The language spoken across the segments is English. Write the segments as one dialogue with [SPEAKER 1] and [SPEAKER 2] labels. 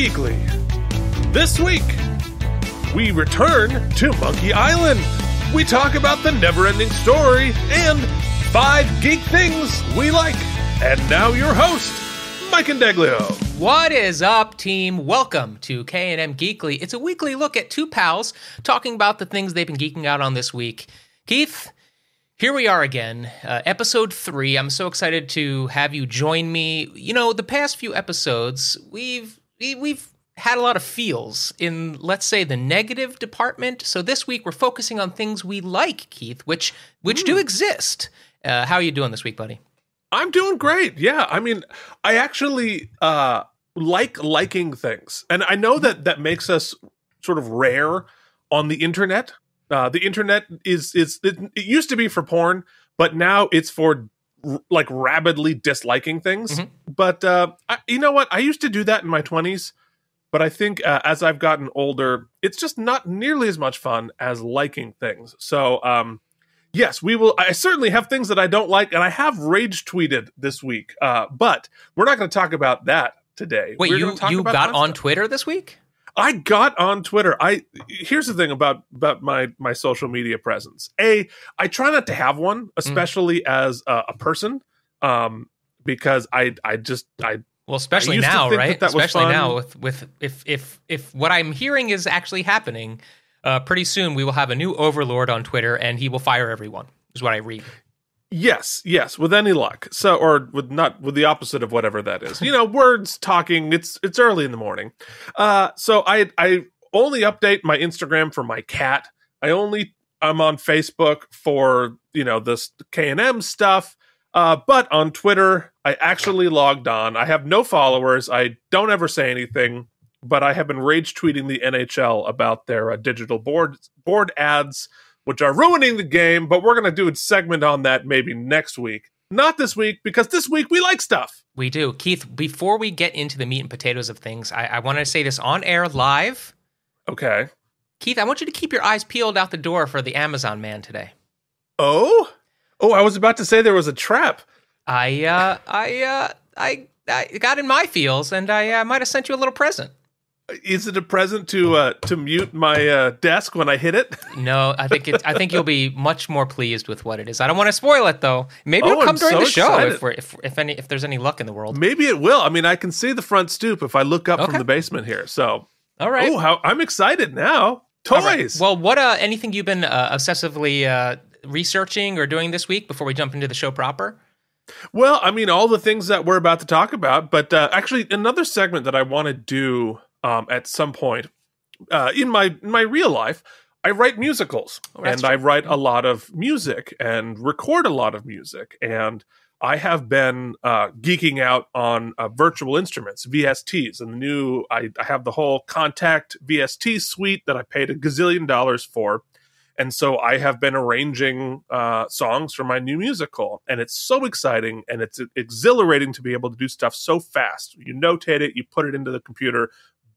[SPEAKER 1] Geekly. This week, we return to Monkey Island. We talk about the never-ending story and five geek things we like. And now your host, Mike Indeglio.
[SPEAKER 2] What is up, team? Welcome to K&M Geekly. It's a weekly look at two pals talking about the things they've been geeking out on this week. Keith, here we are again, uh, episode three. I'm so excited to have you join me. You know, the past few episodes, we've we, we've had a lot of feels in, let's say, the negative department. So this week we're focusing on things we like, Keith, which which do exist. Uh, how are you doing this week, buddy?
[SPEAKER 1] I'm doing great. Yeah, I mean, I actually uh, like liking things, and I know that that makes us sort of rare on the internet. Uh, the internet is is it, it used to be for porn, but now it's for r- like rabidly disliking things.
[SPEAKER 2] Mhm.
[SPEAKER 1] But uh, I, you know what? I used to do that in my twenties, but I think uh, as I've gotten older, it's just not nearly as much fun as liking things. So, um, yes, we will. I certainly have things that I don't like, and I have rage tweeted this week. Uh, but we're not going to talk about that today.
[SPEAKER 2] Wait,
[SPEAKER 1] We're
[SPEAKER 2] you you got on. Twitter this week?
[SPEAKER 1] I got on Twitter. I here's the thing about about my my social media presence. A, I try not to have one,
[SPEAKER 2] Mm.
[SPEAKER 1] especially as a, a person, um, because I I just I
[SPEAKER 2] Well, especially now, right?
[SPEAKER 1] that that
[SPEAKER 2] especially now with with if if if what I'm hearing is actually happening, uh, pretty soon we will have a new overlord on Twitter, and he will fire everyone. Is what I read.
[SPEAKER 1] Yes yes with any luck. So or with not with the opposite of whatever that is. You know, words talking. It's it's early in the morning. Uh, so I I only update my Instagram for my cat. I only I'm on Facebook for you know this K and M stuff. Uh, but on Twitter, I actually logged on. I have no followers. I don't ever say anything, but I have been rage tweeting the NHL about their uh, digital board board ads, which are ruining the game. But we're gonna do a segment on that maybe next week, not this week, because this week we like stuff.
[SPEAKER 2] We do, Keith. Before we get into the meat and potatoes of things, I, I want to say this on air live.
[SPEAKER 1] Okay.
[SPEAKER 2] Keith, I want you to keep your eyes peeled out the door for the Amazon man today.
[SPEAKER 1] Oh, oh, I was about to say there was a trap.
[SPEAKER 2] I uh, I uh, I I got in my feels, and I uh, might have sent you a little present.
[SPEAKER 1] Is it a present to uh, to mute my uh, desk when I hit it?
[SPEAKER 2] No, I think it's. I think you'll be much more pleased with what it is. I don't want to spoil it though. Maybe
[SPEAKER 1] Oh,
[SPEAKER 2] it'll come
[SPEAKER 1] I'm
[SPEAKER 2] during
[SPEAKER 1] so
[SPEAKER 2] the show
[SPEAKER 1] excited.
[SPEAKER 2] if we're if if any if there's any luck in the world.
[SPEAKER 1] Maybe it will. I mean, I can see the front stoop if I look up
[SPEAKER 2] Okay.
[SPEAKER 1] from the basement here. So,
[SPEAKER 2] All right.
[SPEAKER 1] oh, how I'm excited now! Toys.
[SPEAKER 2] Right. Well, what uh, anything you've been uh, obsessively uh, researching or doing this week before we jump into the show proper?
[SPEAKER 1] Well, I mean, all the things that we're about to talk about, but uh, actually, another segment that I want to do um, at some point uh, in my in my real life, I write musicals
[SPEAKER 2] Oh,
[SPEAKER 1] and I write a lot of music and record a lot of music, and I have been uh, geeking out on uh, virtual instruments, VSTs, and the new. I, I have the whole Kontakt VST suite that I paid a gazillion dollars for. And so I have been arranging uh, songs for my new musical, and it's so exciting and it's exhilarating to be able to do stuff so fast. You notate it, you put it into the computer,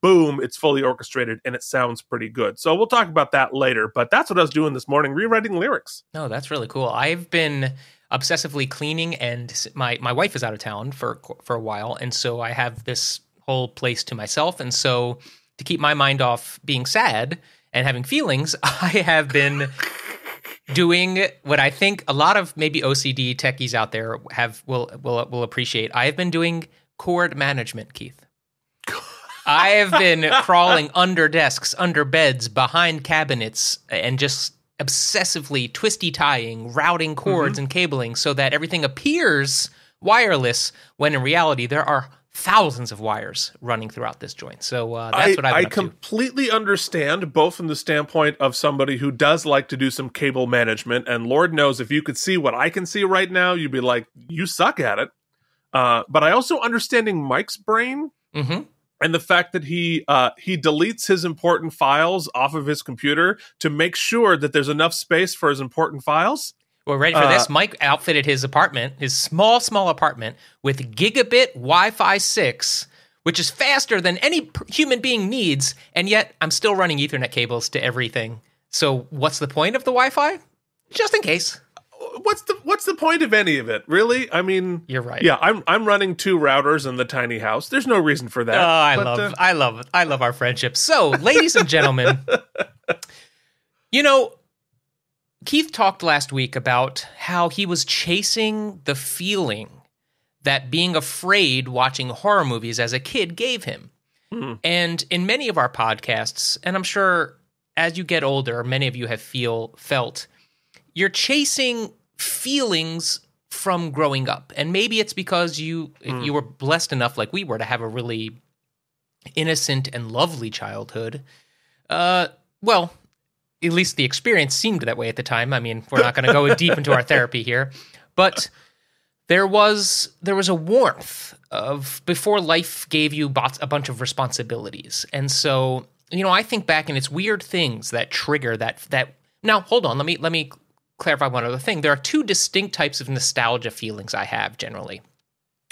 [SPEAKER 1] boom, it's fully orchestrated, and it sounds pretty good. So we'll talk about that later. But that's what I was doing this morning, rewriting lyrics.
[SPEAKER 2] No, that's really cool. I've been obsessively cleaning, and my my wife is out of town for for a while, and so I have this whole place to myself. And so, to keep my mind off being sad and having feelings, I have been doing what I think a lot of maybe OCD techies out there have will will will appreciate. I have been doing cord management, Keith. I have been crawling under desks, under beds, behind cabinets, and just obsessively twisty tying, routing cords and cabling so that everything appears wireless when in reality there are thousands of wires running throughout this joint. So uh, that's
[SPEAKER 1] I,
[SPEAKER 2] what I've
[SPEAKER 1] I
[SPEAKER 2] up to.
[SPEAKER 1] completely understand, both from the standpoint of somebody who does like to do some cable management, and Lord knows if you could see what I can see right now, you'd be like, you suck at it. Uh, but I also understanding Mike's brain
[SPEAKER 2] hmm
[SPEAKER 1] and the fact that he uh, he deletes his important files off of his computer to make sure that there's enough space for his important files.
[SPEAKER 2] Well, ready for
[SPEAKER 1] Uh,
[SPEAKER 2] this? Mike outfitted his apartment, his small, small apartment, with gigabit Wi Fi 6, which is faster than any human being needs. And yet, I'm still running Ethernet cables to everything. So, what's the point of the Wi Fi? Just in case.
[SPEAKER 1] What's the what's the point of any of it? Really? I mean,
[SPEAKER 2] You're right.
[SPEAKER 1] Yeah, I'm I'm running two routers in the tiny house. There's no reason for that.
[SPEAKER 2] Oh, I
[SPEAKER 1] But,
[SPEAKER 2] love,
[SPEAKER 1] uh,
[SPEAKER 2] I love, I love our friendship. So, ladies and gentlemen, you know, Keith talked last week about how he was chasing the feeling that being afraid watching horror movies as a kid gave him.
[SPEAKER 1] Hmm.
[SPEAKER 2] And in many of our podcasts, and I'm sure as you get older, many of you have feel felt you're chasing feelings from growing up. And maybe it's because you
[SPEAKER 1] Hmm.
[SPEAKER 2] you were blessed enough like we were to have a really innocent and lovely childhood. Uh well, at least the experience seemed that way at the time. I mean, we're not going to go deep into our therapy here, but there was there was a warmth of before life gave you a bunch of responsibilities, and so you know I think back and it's weird things that trigger that that. Now hold on, let me let me clarify one other thing. There are two distinct types of nostalgia feelings I have generally.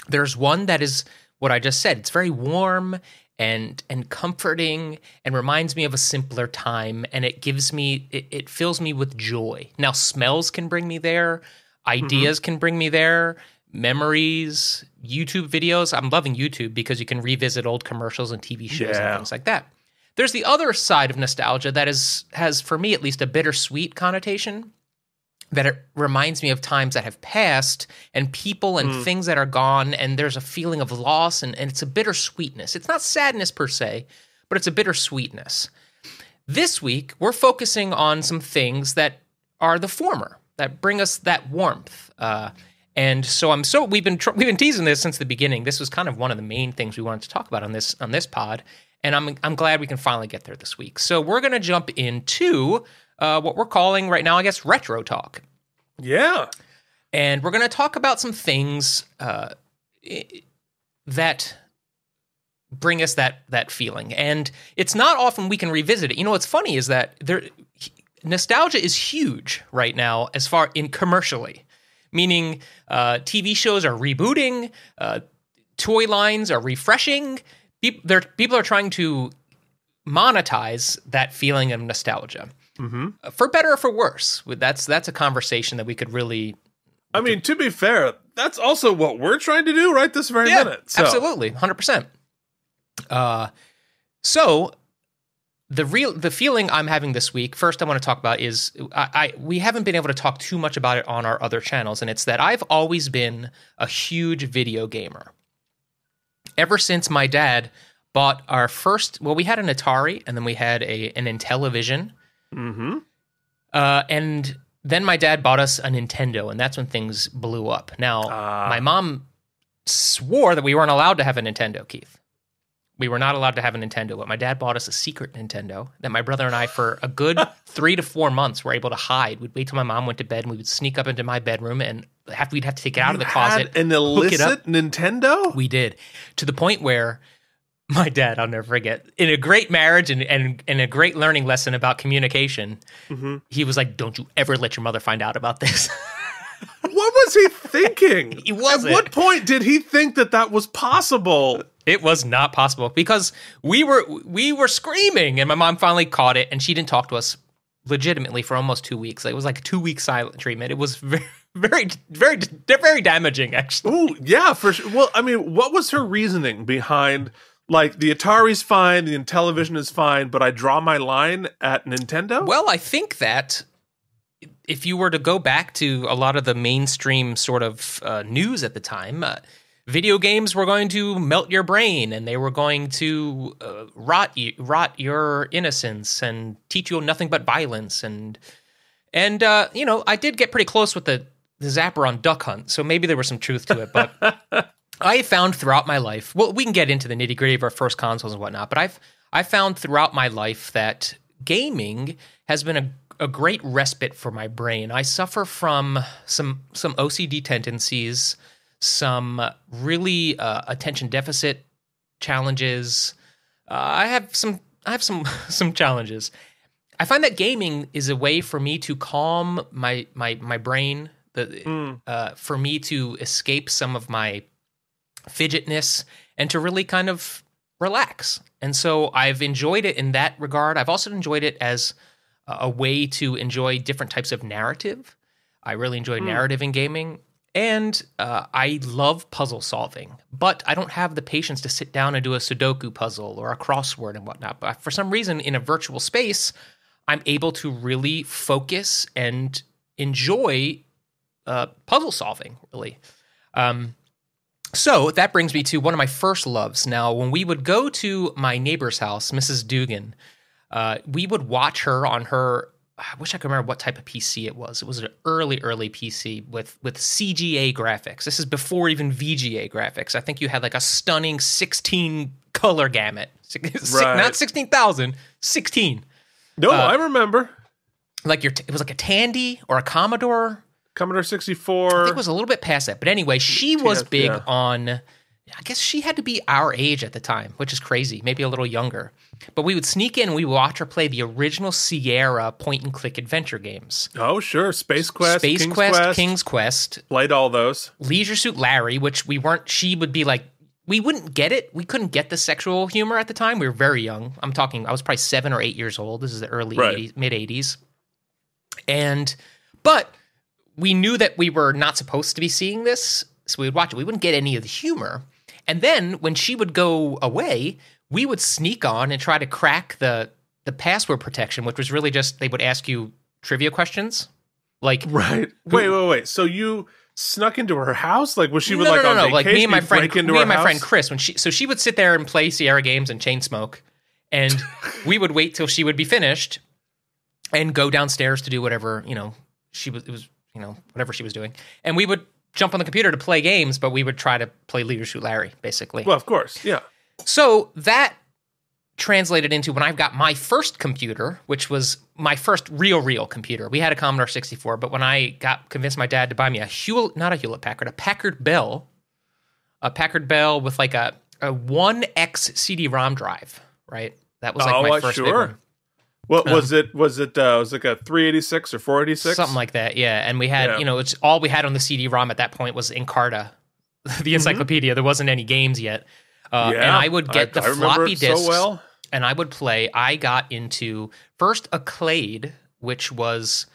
[SPEAKER 2] There's one that is what I just said. It's very warm and and comforting and reminds me of a simpler time and it gives me it, it fills me with joy. Now smells can bring me there, mm-hmm. ideas can bring me there, memories, YouTube videos. I'm loving YouTube because you can revisit old commercials and TV shows
[SPEAKER 1] Yeah.
[SPEAKER 2] and things like that. There's the other side of nostalgia that is has for me at least a bittersweet connotation that it reminds me of times that have passed and people and things that are gone and there's a feeling of loss and, and it's a bittersweetness. It's not sadness per se but it's a bittersweetness. This week we're focusing on some things that are the former that bring us that warmth. Uh, and so i'm so we've been tr- we've been teasing this since the beginning. This was kind of one of the main things we wanted to talk about on this on this pod and i'm i'm glad we can finally get there this week. So we're going to jump into uh, what we're calling right now i guess retro talk
[SPEAKER 1] yeah.
[SPEAKER 2] and we're going to talk about some things uh, that bring us that that feeling. And it's not often we can revisit it. You know, what's funny is that there nostalgia is huge right now as far in commercially, meaning uh, TV shows are rebooting, uh, toy lines are refreshing. People, people are trying to monetize that feeling of nostalgia.
[SPEAKER 1] Hmm
[SPEAKER 2] Uh, For better or for worse, that's that's a conversation that we could really
[SPEAKER 1] I mean, to be fair, that's also what we're trying to do right this very minute. So.
[SPEAKER 2] absolutely, hundred percent. Uh, so the real the feeling I'm having this week. First, I want to talk about is I, I we haven't been able to talk too much about it on our other channels, and it's that I've always been a huge video gamer. Ever since my dad bought our first, well, we had an Atari, and then we had a an Intellivision,
[SPEAKER 1] Mm-hmm.
[SPEAKER 2] uh, and then my dad bought us a Nintendo, and that's when things blew up. Now,
[SPEAKER 1] Ah.
[SPEAKER 2] my mom swore that we weren't allowed to have a Nintendo, Keith. We were not allowed to have a Nintendo, but my dad bought us a secret Nintendo that my brother and I, for a good three to four months, were able to hide. We'd wait till my mom went to bed, and we would sneak up into my bedroom, and have, we'd have to take it out of the closet.
[SPEAKER 1] an
[SPEAKER 2] hook it up.
[SPEAKER 1] illicit Nintendo.
[SPEAKER 2] We did to the point where my dad, I'll never forget, in a great marriage and and, and a great learning lesson about communication,
[SPEAKER 1] Mm-hmm.
[SPEAKER 2] he was like, "Don't you ever let your mother find out about this."
[SPEAKER 1] What was he thinking?
[SPEAKER 2] He wasn't.
[SPEAKER 1] At what point did he think that that was possible?
[SPEAKER 2] it was not possible because we were we were screaming, and my mom finally caught it, and she didn't talk to us legitimately for almost two weeks. It was like a two week silent treatment. It was very very very very damaging, actually.
[SPEAKER 1] Oh, yeah, for sure. Well, I mean, what was her reasoning behind like the Atari's fine, the Intellivision is fine, but I draw my line at Nintendo?
[SPEAKER 2] Well, I think that if you were to go back to a lot of the mainstream sort of uh, news at the time, uh, video games were going to melt your brain and they were going to uh, rot you, rot your innocence and teach you nothing but violence and and uh, you know I did get pretty close with the the zapper on Duck Hunt, so maybe there was some truth to it, but. I found throughout my life. Well, we can get into the nitty gritty of our first consoles and whatnot, but I've I found throughout my life that gaming has been a, a great respite for my brain. I suffer from some some OCD tendencies, some really uh, attention deficit challenges. Uh, I have some I have some some challenges. I find that gaming is a way for me to calm my my my brain. The
[SPEAKER 1] Mm.
[SPEAKER 2] uh, for me to escape some of my fidgetness and to really kind of relax. And so I've enjoyed it in that regard. I've also enjoyed it as a way to enjoy different types of narrative. I really enjoy narrative in gaming. And uh, I love puzzle solving, but I don't have the patience to sit down and do a Sudoku puzzle or a crossword and whatnot. But for some reason, in a virtual space, I'm able to really focus and enjoy uh, puzzle solving, really. Um, so that brings me to one of my first loves. Now, when we would go to my neighbor's house, Mrs. Dugan, uh, we would watch her on her. I wish I could remember what type of PC it was. It was an early, early PC with with CGA graphics. This is before even VGA graphics. I think you had like a stunning 16 color gamut.
[SPEAKER 1] Right.
[SPEAKER 2] Not 16,000, 16.
[SPEAKER 1] No,
[SPEAKER 2] Uh,
[SPEAKER 1] I remember
[SPEAKER 2] Like your, t- it was like a Tandy or a Commodore.
[SPEAKER 1] Commodore 64.
[SPEAKER 2] I think it was a little bit past that. But anyway, she was big
[SPEAKER 1] yeah.
[SPEAKER 2] on. I guess she had to be our age at the time, which is crazy. Maybe a little younger. But we would sneak in and we would watch her play the original Sierra point and click adventure games.
[SPEAKER 1] oh, sure. Space Quest,
[SPEAKER 2] Space
[SPEAKER 1] King's
[SPEAKER 2] Quest,
[SPEAKER 1] Quest.
[SPEAKER 2] King's Quest,
[SPEAKER 1] Played all those.
[SPEAKER 2] Leisure Suit Larry, which we weren't. She would be like, we wouldn't get it. We couldn't get the sexual humor at the time. We were very young. I'm talking. I was probably seven or eight years old. This is the early
[SPEAKER 1] Right.
[SPEAKER 2] 80s, mid 80s, and but we knew that we were not supposed to be seeing this, so we would watch it. We wouldn't get any of the humor. And then when she would go away, we would sneak on and try to crack the the password protection, which was really just they would ask you trivia questions, like
[SPEAKER 1] Right. Wait, wait, wait. So you snuck into her house? Like, was she with
[SPEAKER 2] no,
[SPEAKER 1] like
[SPEAKER 2] no, no, no. Like me and my friend, me and my
[SPEAKER 1] house?
[SPEAKER 2] friend Chris. When she, so she would sit there and play Sierra games and chain smoke, and we would wait till she would be finished, and go downstairs to do whatever you know she was. It was you know whatever she was doing, and we would jump on the computer to play games, but we would try to play Leisure Suit Larry, basically.
[SPEAKER 1] Well, of course. Yeah.
[SPEAKER 2] So that translated into when I got my first computer, which was my first real, real computer. We had a Commodore 64, but when I got convinced my dad to buy me a Hewlett, not a Hewlett Packard, a Packard Bell, a Packard Bell with like a, a 1X CD-ROM drive, right? That was like
[SPEAKER 1] Oh,
[SPEAKER 2] my
[SPEAKER 1] uh,
[SPEAKER 2] first big
[SPEAKER 1] sure.
[SPEAKER 2] one.
[SPEAKER 1] What was it? Was it? Uh, was it like a 386 or 486?
[SPEAKER 2] Something like that, yeah. And we had,
[SPEAKER 1] Yeah.
[SPEAKER 2] you know, it's all we had on the CD-ROM at that point was Encarta, the encyclopedia. There wasn't any games yet. Uh,
[SPEAKER 1] Mm-hmm. Yeah.
[SPEAKER 2] and I would get
[SPEAKER 1] I-
[SPEAKER 2] the
[SPEAKER 1] I
[SPEAKER 2] floppy
[SPEAKER 1] it so
[SPEAKER 2] disks.
[SPEAKER 1] well.
[SPEAKER 2] and I would play. I got into first Acclaid, which was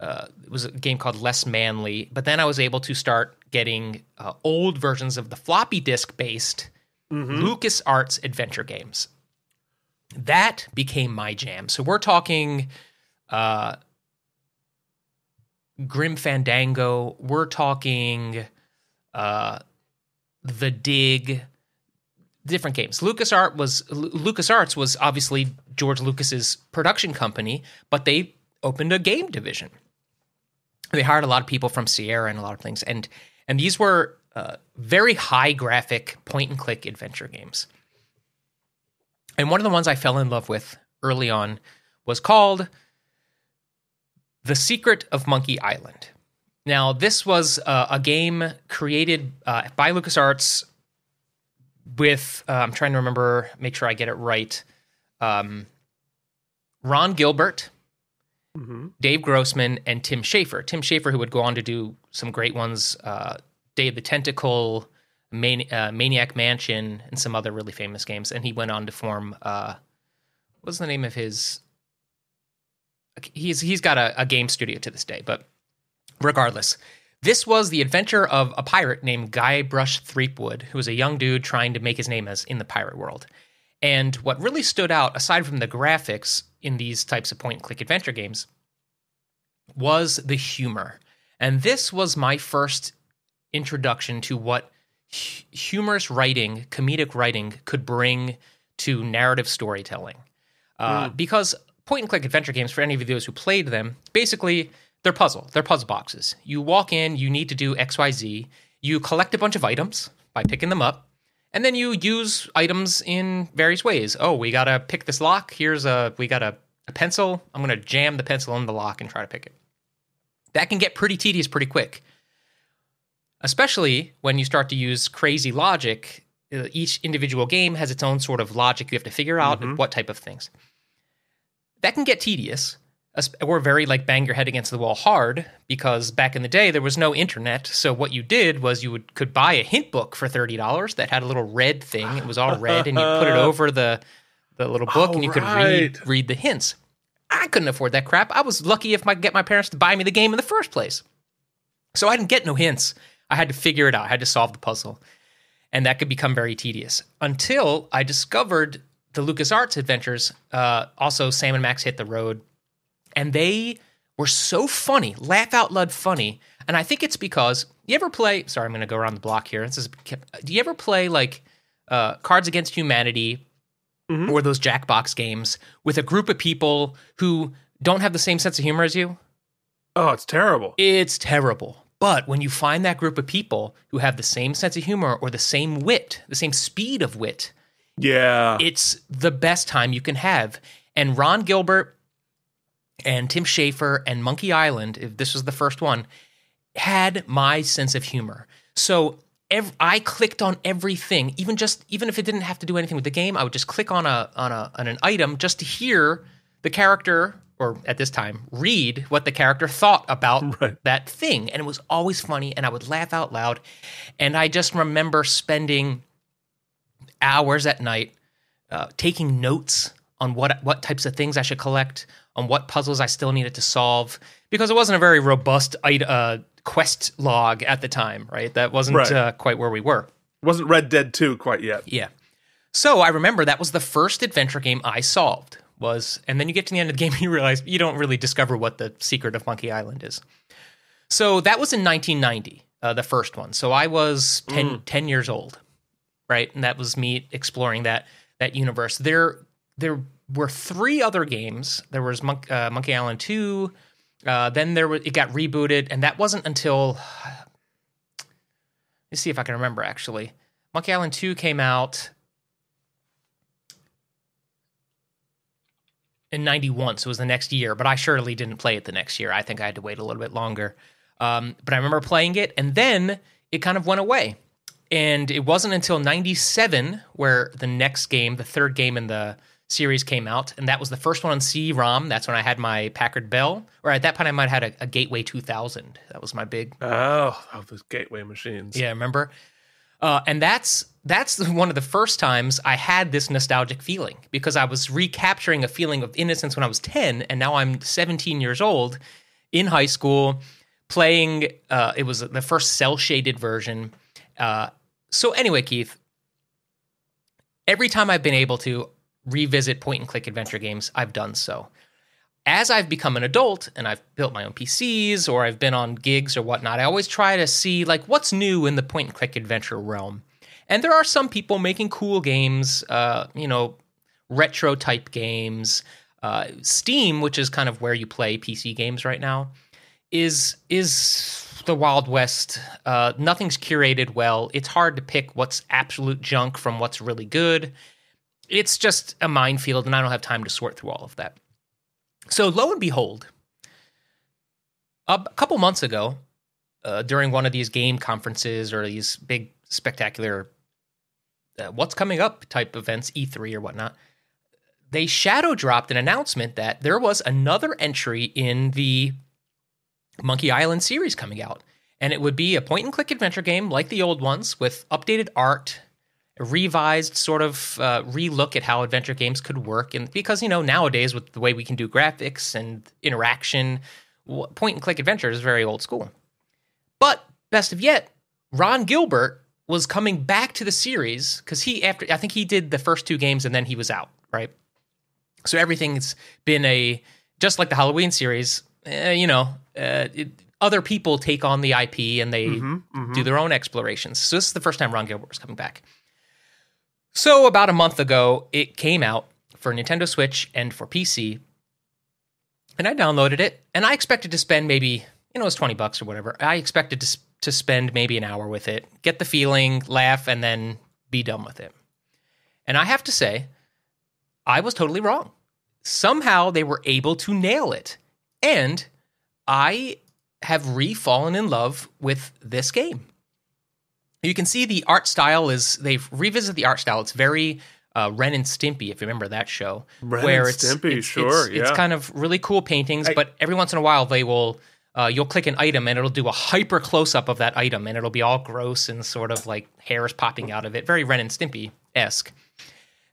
[SPEAKER 2] uh, it was a game called Less Manly, but then I was able to start getting uh, old versions of the floppy disk based
[SPEAKER 1] Mm-hmm.
[SPEAKER 2] Lucas Arts adventure games. That became my jam. So we're talking uh, Grim Fandango. We're talking uh, The Dig different games. LucasArts was LucasArts was obviously George Lucas's production company, but they opened a game division. They hired a lot of people from Sierra and a lot of things, and and these were uh, very high graphic point and click adventure games. And one of the ones I fell in love with early on was called The Secret of Monkey Island. Now, this was uh, a game created uh, by LucasArts with uh, I'm trying to remember, make sure I get it right. Um, Ron Gilbert,
[SPEAKER 1] Mhm.
[SPEAKER 2] Dave Grossman, and Tim Schafer. Tim Schafer, who would go on to do some great ones, uh, Day of the Tentacle, Uh, Maniac Mansion, and some other really famous games. And he went on to form. Uh, what's the name of his? He's he's got a, a game studio to this day, but regardless, this was the adventure of a pirate named Guybrush Threepwood, who was a young dude trying to make his name as in the pirate world. And what really stood out, aside from the graphics in these types of point and click adventure games, was the humor. And this was my first introduction to what humorous writing, comedic writing, could bring to narrative storytelling. Uh, Because point and click adventure games, for any of those who played them, basically they're puzzle. They're puzzle boxes. You walk in, you need to do X, Y, Z. You collect a bunch of items by picking them up, and then you use items in various ways. Oh, we gotta pick this lock. Here's a we got a, a pencil. I'm gonna jam the pencil in the lock and try to pick it. That can get pretty tedious pretty quick, especially when you start to use crazy logic. Uh, Each individual game has its own sort of logic you have to figure out what type of things. That can get tedious or very like bang your head against the wall hard because back in the day there was no internet. So what you did was you would could buy a hint book for thirty dollars that had a little red thing. It was all red, and you put it over the the little book,
[SPEAKER 1] Oh,
[SPEAKER 2] and you could read read the hints. I couldn't afford that crap. I was lucky if I could get my parents to buy me the game in the first place. So I didn't get no hints. I had to figure it out. I had to solve the puzzle. And that could become very tedious until I discovered the LucasArts adventures. Uh, also, Sam and Max hit the road. And they were so funny, laugh out loud funny. And I think it's because you ever play, sorry, I'm going to go around the block here. This is, do you ever play like uh, Cards Against Humanity
[SPEAKER 1] Mhm.
[SPEAKER 2] or those Jackbox games with a group of people who don't have the same sense of humor as you?
[SPEAKER 1] Oh, it's terrible.
[SPEAKER 2] It's terrible. But when you find that group of people who have the same sense of humor or the same wit, the same speed of wit,
[SPEAKER 1] Yeah.
[SPEAKER 2] it's the best time you can have. And Ron Gilbert and Tim Schafer and Monkey Island, if this was the first one, had my sense of humor. So ev- I clicked on everything, even just even if it didn't have to do anything with the game, I would just click on a on a on an item just to hear the character or at this time read what the character thought about
[SPEAKER 1] Right.
[SPEAKER 2] that thing and it was always funny and I would laugh out loud and I just remember spending hours at night uh, taking notes on what what types of things I should collect, on what puzzles I still needed to solve, because it wasn't a very robust uh, quest log at the time, right? That wasn't
[SPEAKER 1] Right.
[SPEAKER 2] uh, quite where we were.
[SPEAKER 1] Wasn't Red Dead 2 quite yet.
[SPEAKER 2] Yeah. So I remember that was the first adventure game I solved. Was and then you get to the end of the game and you realize you don't really discover what the secret of Monkey Island is. So that was in 1990, uh, the first one. So I was 10, 10 years old, right? And that was me exploring that that universe. There there were three other games. There was Monk, uh, Monkey Island 2. Uh, then there was, it got rebooted, and that wasn't until let's see if I can remember actually. Monkey Island 2 came out in 91, so it was the next year, but I surely didn't play it the next year. I think I had to wait a little bit longer. Um, but I remember playing it, and then it kind of went away. And it wasn't until 97 where the next game, the third game in the series, came out. And that was the first one on CD-ROM. That's when I had my Packard Bell. Or at that point, I might have had a, a Gateway 2000. That was my big
[SPEAKER 1] Oh, oh those gateway machines.
[SPEAKER 2] yeah, remember? Uh, and that's that's one of the first times I had this nostalgic feeling because I was recapturing a feeling of innocence when I was 10 and now I'm 17 years old in high school playing uh, it was the first cell shaded version. Uh, so anyway, Keith, every time I've been able to revisit point and click adventure games, I've done so. As I've become an adult and I've built my own PCs or I've been on gigs or whatnot, I always try to see like what's new in the point and click adventure realm. And there are some people making cool games, uh, you know, retro type games. Uh, Steam, which is kind of where you play PC games right now, is is the Wild West. Uh, nothing's curated well. It's hard to pick what's absolute junk from what's really good. It's just a minefield, and I don't have time to sort through all of that. So lo and behold, a couple months ago, uh, during one of these game conferences or these big spectacular uh, what's coming up type events, E3 or whatnot, they shadow dropped an announcement that there was another entry in the Monkey Island series coming out. And it would be a point and click adventure game like the old ones with updated art, a revised sort of uh, relook at how adventure games could work. And because, you know, nowadays with the way we can do graphics and interaction, point and click adventure is very old school. But best of yet, Ron Gilbert was coming back to the series because he, after, I think he did the first two games and then he was out, right? So everything's been a, just like the Halloween series, uh, you know, uh, it, other people take on the IP and they
[SPEAKER 1] Mhm, mhm.
[SPEAKER 2] do their own explorations. So this is the first time Ron Gilbert was coming back. So about a month ago, it came out for Nintendo Switch and for PC, and I downloaded it. And I expected to spend maybe you know it was twenty bucks or whatever. I expected to to spend maybe an hour with it, get the feeling, laugh, and then be done with it. And I have to say, I was totally wrong. Somehow they were able to nail it, and I have refallen in love with this game. You can see the art style is they've revisited the art style. It's very uh, Ren and Stimpy, if you remember that show,
[SPEAKER 1] Ren
[SPEAKER 2] where
[SPEAKER 1] and
[SPEAKER 2] it's,
[SPEAKER 1] Stimpy,
[SPEAKER 2] it's-
[SPEAKER 1] sure,
[SPEAKER 2] it's, it's kind of really cool paintings.
[SPEAKER 1] I-
[SPEAKER 2] but every once in a while, they will uh, you'll click an item and it'll do a hyper close up of that item, and it'll be all gross and sort of like hairs popping out of it, very Ren and Stimpy esque.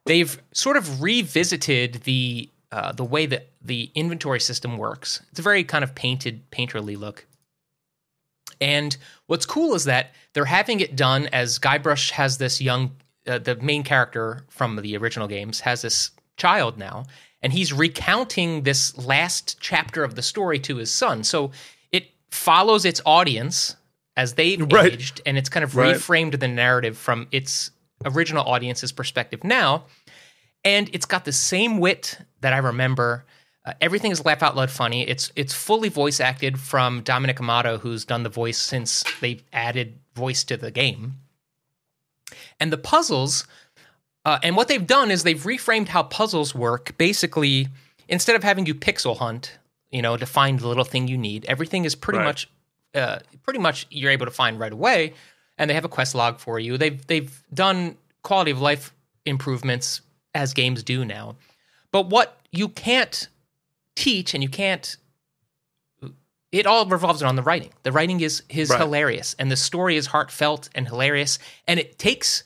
[SPEAKER 2] They've sort of revisited the uh, the way that the inventory system works. It's a very kind of painted, painterly look. And what's cool is that they're having it done as Guybrush has this young, uh, the main character from the original games has this child now, and he's recounting this last chapter of the story to his son. So follows its audience as they've
[SPEAKER 1] Right.
[SPEAKER 2] aged, and it's kind of
[SPEAKER 1] Right.
[SPEAKER 2] reframed the narrative from its original audience's perspective now. And it's got the same wit that I remember. Uh, everything is laugh out loud funny. It's it's fully voice acted from Dominic Armato, who's done the voice since they added voice to the game. And the puzzles, uh, and what they've done is they've reframed how puzzles work. Basically, instead of having you pixel hunt, you know, to find the little thing you need, everything is pretty
[SPEAKER 1] Right.
[SPEAKER 2] much, uh, pretty much you're able to find right away. And they have a quest log for you. They've they've done quality of life improvements as games do now. But what you can't teach and you can't it all revolves around the writing. The writing is is
[SPEAKER 1] Right.
[SPEAKER 2] hilarious and the story is heartfelt and hilarious and it takes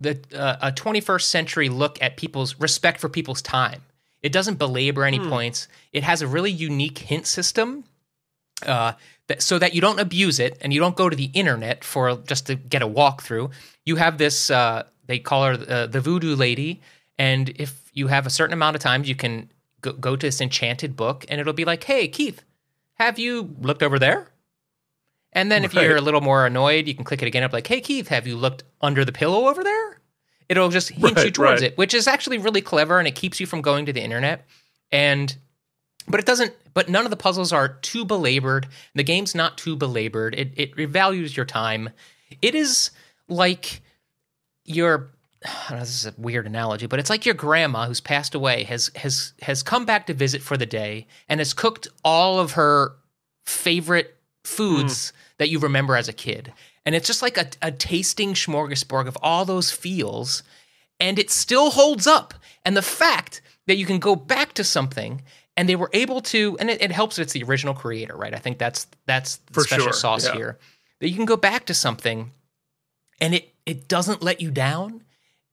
[SPEAKER 2] the uh, a 21st century look at people's respect for people's time. It doesn't belabor any points. It has a really unique hint system uh, that, so that you don't abuse it and you don't go to the internet for just to get a walkthrough. You have this, uh, they call her uh, the voodoo lady. And if you have a certain amount of times, you can go, go to this enchanted book and it'll be like, hey, Keith, have you looked over there? And then if you're a little more annoyed, you can click it again. Up like, hey, Keith, have you looked under the pillow over there? It'll just hint you towards
[SPEAKER 1] right.
[SPEAKER 2] it, which is actually really clever and it keeps you from going to the internet. And but it doesn't but none of the puzzles are too belabored. The game's not too belabored. It, it values your time. It is like your I don't know, this is a weird analogy but it's like your grandma who's passed away has has has come back to visit for the day and has cooked all of her favorite foods hmm. that you remember as a kid and it's just like a, a tasting smorgasbord of all those feels and it still holds up. And the fact that you can go back to something and they were able to, and it, it helps that it's the original creator, right? I think that's that's the
[SPEAKER 1] For
[SPEAKER 2] special
[SPEAKER 1] sure,
[SPEAKER 2] sauce
[SPEAKER 1] yeah.
[SPEAKER 2] here. That you can go back to something and it it doesn't let you down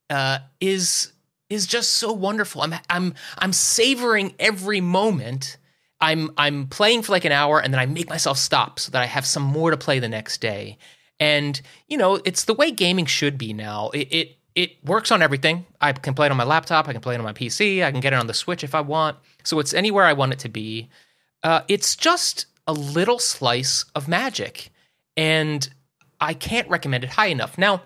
[SPEAKER 2] uh, is is just so wonderful. I'm I'm I'm savoring every moment. I'm I'm playing for like an hour and then I make myself stop so that I have some more to play the next day. And you know, it's the way gaming should be now. It it it works on everything. I can play it on my laptop. I can play it on my PC. I can get it on the Switch if I want. So it's anywhere I want it to be. Uh, it's just a little slice of magic, and I can't recommend it high enough. Now,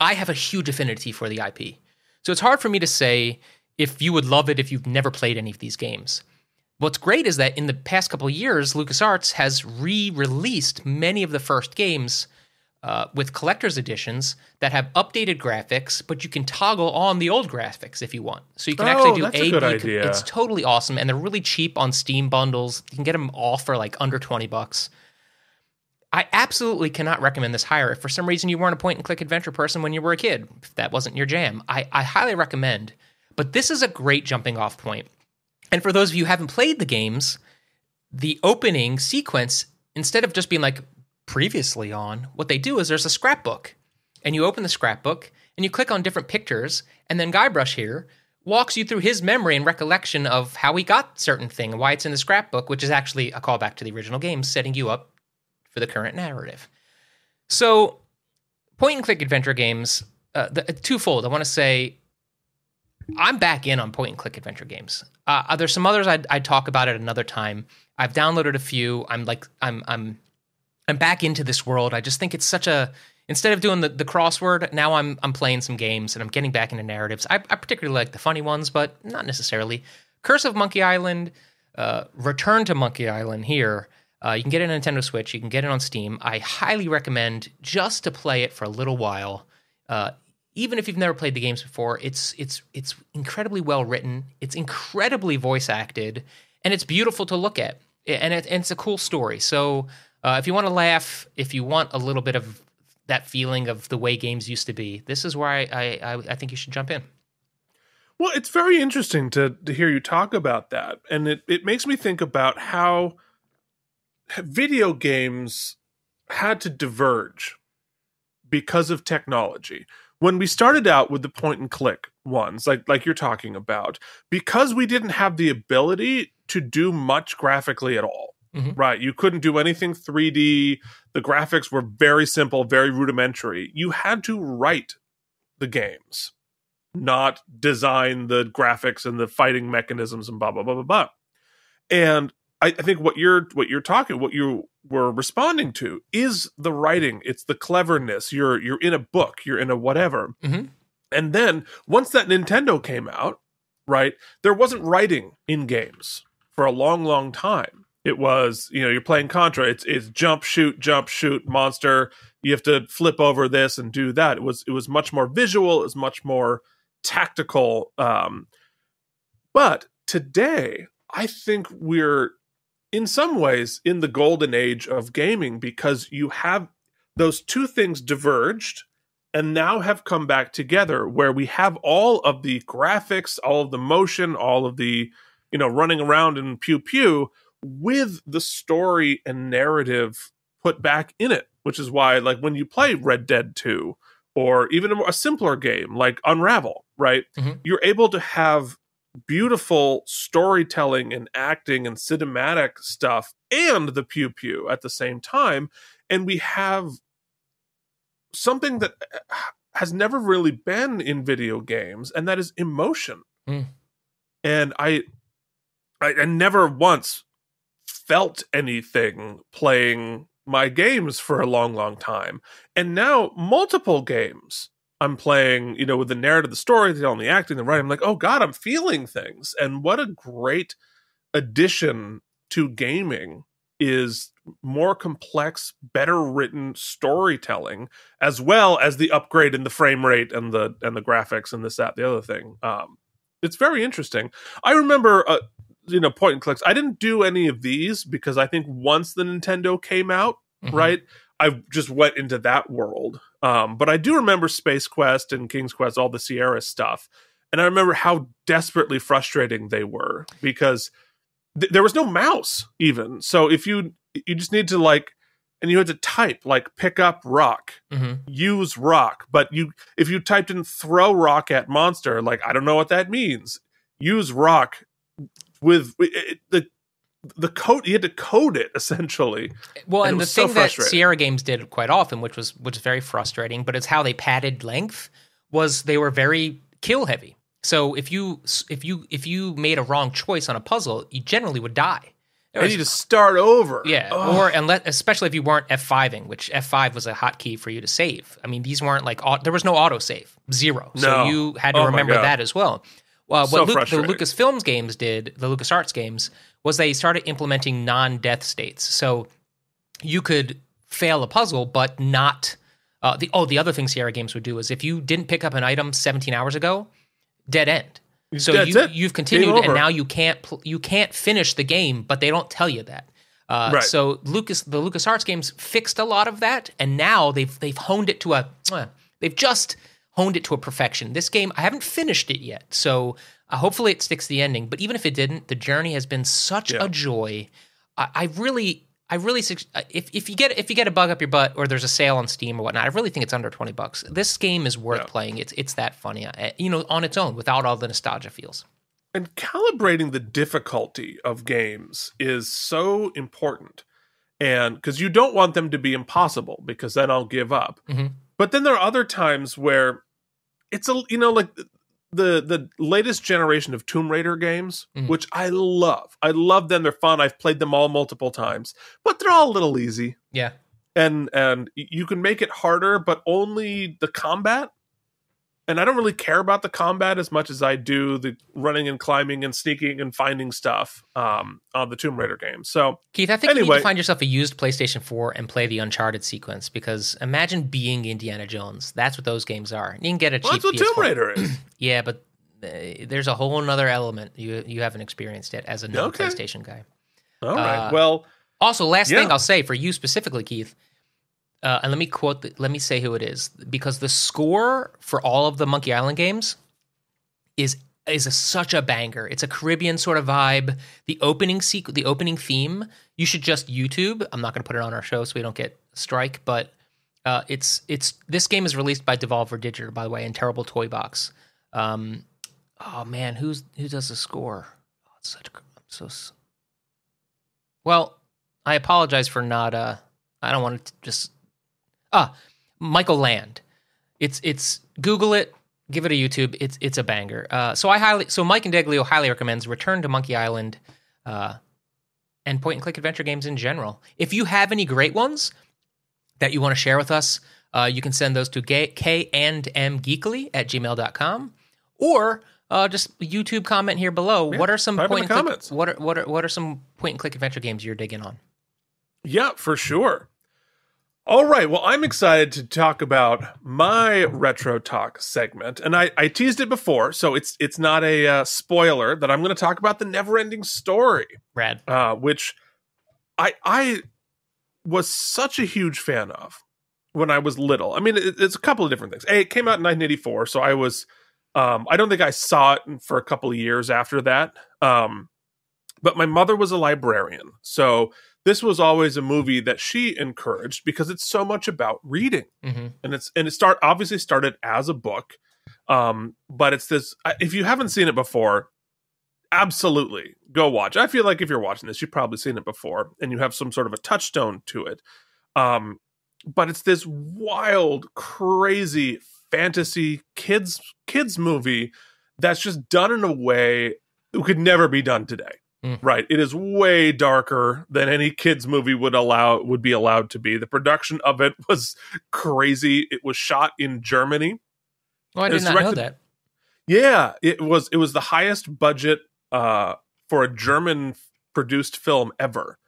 [SPEAKER 2] I have a huge affinity for the IP, so it's hard for me to say if you would love it if you've never played any of these games. What's great is that in the past couple of years, LucasArts has re-released many of the first games uh, with collector's editions that have updated graphics, but you can toggle on the old graphics if you want. So you can
[SPEAKER 1] Oh,
[SPEAKER 2] actually do
[SPEAKER 1] that's a
[SPEAKER 2] B-
[SPEAKER 1] idea.
[SPEAKER 2] It's totally awesome, and they're really cheap on Steam bundles. You can get them all for like under twenty bucks. I absolutely cannot recommend this higher. If for some reason you weren't a point and click adventure person when you were a kid, if that wasn't your jam, I, I highly recommend. But this is a great jumping off point. And for those of you who haven't played the games, the opening sequence, instead of just being like previously on, what they do is there's a scrapbook. And you open the scrapbook and you click on different pictures, and then Guybrush here walks you through his memory and recollection of how he got certain thing and why it's in the scrapbook, which is actually a callback to the original game, setting you up for the current narrative. So, point and click adventure games, uh, the, twofold. I want to say I'm back in on point and click adventure games. Uh, there's some others I'd, I'd talk about at another time. I've downloaded a few. I'm like I'm I'm I'm back into this world. I just think it's such a instead of doing the, the crossword, now I'm I'm playing some games and I'm getting back into narratives. I, I particularly like the funny ones, but not necessarily. Curse of Monkey Island, uh, Return to Monkey Island here. Uh, you can get it on Nintendo Switch. You can get it on Steam. I highly recommend just to play it for a little while. Uh, even if you've never played the games before, it's it's it's incredibly well written. It's incredibly voice acted, and it's beautiful to look at. And, it, and it's a cool story. So uh, if you want to laugh, if you want a little bit of that feeling of the way games used to be, this is where I I, I, think you should jump in.
[SPEAKER 1] Well, it's very interesting to to hear you talk about that, and it it makes me think about how video games had to diverge because of technology. When we started out with the point and click ones, like like you're talking about, because we didn't have the ability to do much graphically at all.
[SPEAKER 2] Mhm.
[SPEAKER 1] right? You couldn't do anything 3D. The graphics were very simple, very rudimentary. You had to write the games, not design the graphics and the fighting mechanisms and blah blah blah blah blah. And I, I think what you're what you're talking, what you were responding to, is the writing. It's the cleverness. You're you're in a book. You're in a whatever.
[SPEAKER 2] Mhm.
[SPEAKER 1] And then once that Nintendo came out, right, there wasn't writing in games for a long, long time. It was, you know, you're playing Contra. It's it's jump, shoot, jump, shoot, monster. You have to flip over this and do that. It was it was much more visual. It was much more tactical. Um, but today, I think we're in some ways in the golden age of gaming because you have those two things diverged and now have come back together where we have all of the graphics, all of the motion, all of the, you know, running around and pew pew with the story and narrative put back in it, which is why, like, when you play Red Dead 2 or even a, a simpler game like Unravel, right,
[SPEAKER 2] Mhm.
[SPEAKER 1] you're able to have beautiful storytelling and acting and cinematic stuff and the pew pew at the same time. And we have something that uh, has never really been in video games, and that is emotion.
[SPEAKER 2] Mm.
[SPEAKER 1] And I, I, I never once felt anything playing my games for a long, long time. And now multiple games I'm playing, you know, with the narrative, the story, the telling, the acting, the writing. I'm like, oh God, I'm feeling things. And what a great addition to gaming is more complex, better written storytelling, as well as the upgrade in the frame rate and the and the graphics and this, that, the other thing. Um, it's very interesting. I remember uh, you know, point and clicks. I didn't do any of these because I think once the Nintendo came out,
[SPEAKER 2] Mhm.
[SPEAKER 1] right, I just went into that world. Um, but I do remember Space Quest and King's Quest, all the Sierra stuff. And I remember how desperately frustrating they were because th- there was no mouse even. So if you you just need to like and you had to type like pick up rock,
[SPEAKER 2] Mhm.
[SPEAKER 1] use rock, but you if you typed in throw rock at monster, like I don't know what that means. Use rock with it, it- the the code you had to code it essentially.
[SPEAKER 2] Well,
[SPEAKER 1] And
[SPEAKER 2] and, the
[SPEAKER 1] was so
[SPEAKER 2] thing that. Sierra Games did quite often, which was which is very frustrating, but it's how they padded length was they were very kill heavy. So if you if you if you made a wrong choice on a puzzle, you generally would die. There
[SPEAKER 1] And
[SPEAKER 2] was-
[SPEAKER 1] you just start over.
[SPEAKER 2] yeah,
[SPEAKER 1] Ugh.
[SPEAKER 2] or unless especially if you weren't F5ing, which F5 was a hotkey for you to save. I mean, these weren't like there was no auto save, zero. So
[SPEAKER 1] No.
[SPEAKER 2] you had to
[SPEAKER 1] Oh
[SPEAKER 2] remember that as well. Well,
[SPEAKER 1] So
[SPEAKER 2] what the. Lucasfilms games did, the LucasArts games, was they started implementing non-death states. So you could fail a puzzle, but not uh, the. Oh, the other thing Sierra Games would do is if you didn't pick up an item 17 hours ago, dead end. So
[SPEAKER 1] That's
[SPEAKER 2] you, you've continued, and now you can't pl- you can't finish the game, but they don't tell you that. Uh,
[SPEAKER 1] Right.
[SPEAKER 2] So Lucas, the LucasArts games fixed a lot of that, and now they've they've honed it to a uh, they've just honed it to a perfection. This game, I haven't finished it yet, so uh, hopefully it sticks to the ending. But even if it didn't, the journey has been such
[SPEAKER 1] Yeah.
[SPEAKER 2] a joy. I, I really, I really, uh, if if you get if you get a bug up your butt or there's a sale on Steam or whatnot, I really think it's under twenty bucks. This game is worth
[SPEAKER 1] Yeah.
[SPEAKER 2] playing. It's it's that funny, uh, you know, on its own without all the nostalgia feels.
[SPEAKER 1] and calibrating the difficulty of games is so important and because you don't want them to be impossible because then i'll give up
[SPEAKER 2] Mhm.
[SPEAKER 1] But then there are other times where it's a you know like the the latest generation of tomb raider games
[SPEAKER 2] Mhm.
[SPEAKER 1] which i love i love them they're fun i've played them all multiple times but they're all a little easy
[SPEAKER 2] Yeah.
[SPEAKER 1] and and you can make it harder but only the combat and i don't really care about the combat as much as i do the running and climbing and sneaking and finding stuff um on the tomb raider game so
[SPEAKER 2] Keith, I think you need
[SPEAKER 1] Anyway.
[SPEAKER 2] to find yourself a used PlayStation 4 and play the Uncharted sequence because imagine being Indiana Jones. That's what those games are. You can get a
[SPEAKER 1] well,
[SPEAKER 2] cheap
[SPEAKER 1] that's what tomb
[SPEAKER 2] PS4.
[SPEAKER 1] raider is
[SPEAKER 2] Yeah, but uh, there's a whole other element you you haven't experienced yet as a non
[SPEAKER 1] Okay.
[SPEAKER 2] PlayStation guy.
[SPEAKER 1] all right
[SPEAKER 2] Uh,
[SPEAKER 1] well
[SPEAKER 2] Also, last
[SPEAKER 1] Yeah.
[SPEAKER 2] thing I'll say for you specifically, Keith, uh, and let me quote, the, let me say who it is because the score for all of the Monkey Island games is is a, such a banger. It's a Caribbean sort of vibe. The opening sequ- the opening theme, you should just YouTube. I'm not going to put it on our show so we don't get strike, but uh, it's it's this game is released by Devolver Digital, by the way, and Terrible Toy Box. Um, oh man, who's who does the score? Oh, it's such a, I'm so. Well, I apologize for not. Uh, I don't want to just. Ah, Michael Land. It's it's Google it. Give it a YouTube. It's it's a banger. Uh, so I highly so Mike and Deglio highly recommends Return to Monkey Island, uh, and point and click adventure games in general. If you have any great ones that you want to share with us, uh, you can send those to k and m geekly at gmail.com or uh, just YouTube comment here below.
[SPEAKER 1] Yeah,
[SPEAKER 2] what are some point and click,
[SPEAKER 1] comments.
[SPEAKER 2] what are what are what are some point and click adventure games you're digging on?
[SPEAKER 1] Yeah, for sure. All right. Well, I'm excited to talk about my retro talk segment, and I, I teased it before, so it's it's not a uh, spoiler that I'm going to talk about the Never-Ending Story,
[SPEAKER 2] Rad.
[SPEAKER 1] uh, which I I was such a huge fan of when I was little. I mean, it, it's a couple of different things. A, it came out in 1984, so I was um, I don't think I saw it for a couple of years after that. Um, but my mother was a librarian, so this was always a movie that she encouraged because it's so much about reading.
[SPEAKER 2] Hmm
[SPEAKER 1] and it's and it start obviously started as a book um but it's this if you haven't seen it before absolutely go watch i feel like if you're watching this you've probably seen it before and you have some sort of a touchstone to it. Um but it's this wild crazy fantasy kids kids movie that's just done in a way that could never be done today
[SPEAKER 2] Mm.
[SPEAKER 1] right. It is way darker than any kids movie would allow would be allowed to be. The production of it was crazy. It was shot in germany.
[SPEAKER 2] Oh, I did not know that.
[SPEAKER 1] yeah it was it was the highest budget uh for a german produced film ever.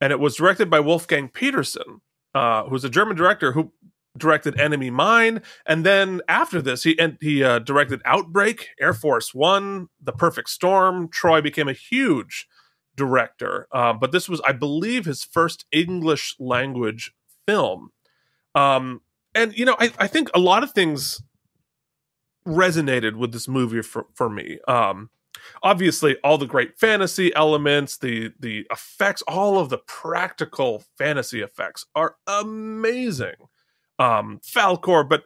[SPEAKER 1] And it was directed by wolfgang petersen uh who's a german director who directed enemy mine and then after this he and he uh, directed outbreak air force one the perfect storm. Troy became a huge director uh, but this was i believe his first english language film. Um and you know i, I think a lot of things resonated with this movie for, for me. Um obviously all the great fantasy elements the the effects all of the practical fantasy effects are amazing um falcor but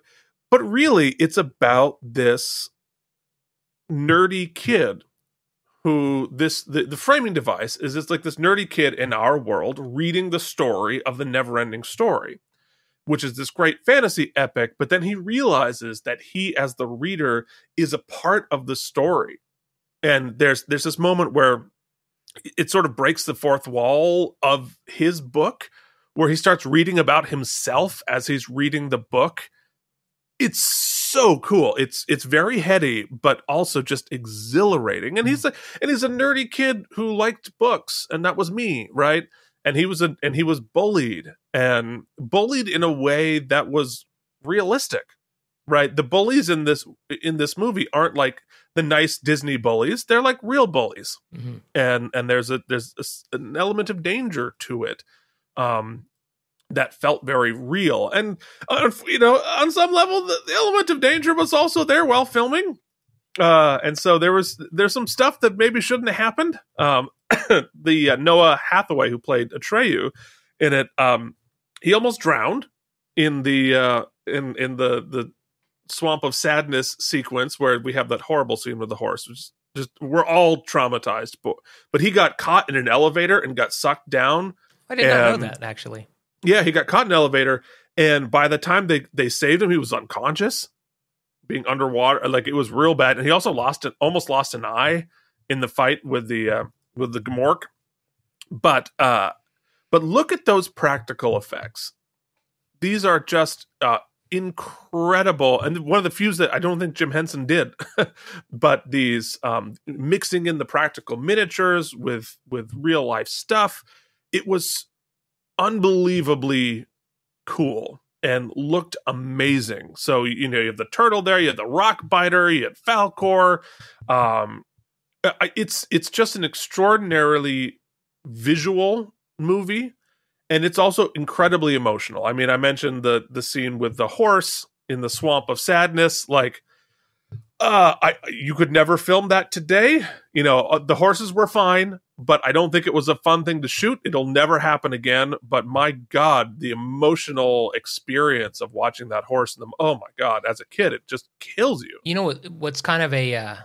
[SPEAKER 1] but really it's about this nerdy kid who this the, the framing device is it's like this nerdy kid in our world reading the story of the never ending story which is this great fantasy epic but then he realizes that he as the reader is a part of the story. And there's there's this moment where it sort of breaks the fourth wall of his book where he starts reading about himself as he's reading the book. It's so cool. It's it's very heady but also just exhilarating. And he's a and he's a nerdy kid who liked books and that was me right? And he was a and he was bullied and bullied in a way that was realistic right? The bullies in this in this movie aren't like the nice disney bullies. They're like real bullies.
[SPEAKER 2] Hmm
[SPEAKER 1] and and there's a there's a an element of danger to it um that felt very real. And uh, you know on some level the, the element of danger was also there while filming. Uh and so there was there's some stuff that maybe shouldn't have happened. Um the uh, noah hathaway who played atreyu in it um he almost drowned in the uh in in the the swamp of sadness sequence where we have that horrible scene with the horse which just we're all traumatized but but he got caught in an elevator and got sucked down
[SPEAKER 2] I did not know that actually.
[SPEAKER 1] yeah he got caught in an elevator and by the time they they saved him he was unconscious being underwater like it was real bad and he also lost it almost lost an eye in the fight with the uh with the Gmork. but uh but look at those practical effects these are just uh incredible and one of the few that i don't think jim henson did but these um mixing in the practical miniatures with with real life stuff it was unbelievably cool and looked amazing. So you know you have the turtle there, you have the rock biter, you had Falcor. Um, it's it's just an extraordinarily visual movie, and it's also incredibly emotional. I mean, I mentioned the the scene with the horse in the swamp of sadness, like. Uh, I you could never film that today. You know, uh, the horses were fine, but I don't think it was a fun thing to shoot. It'll never happen again. But my God, the emotional experience of watching that horse and the oh my God, as a kid, it just kills you.
[SPEAKER 2] You know? What's kind of a uh,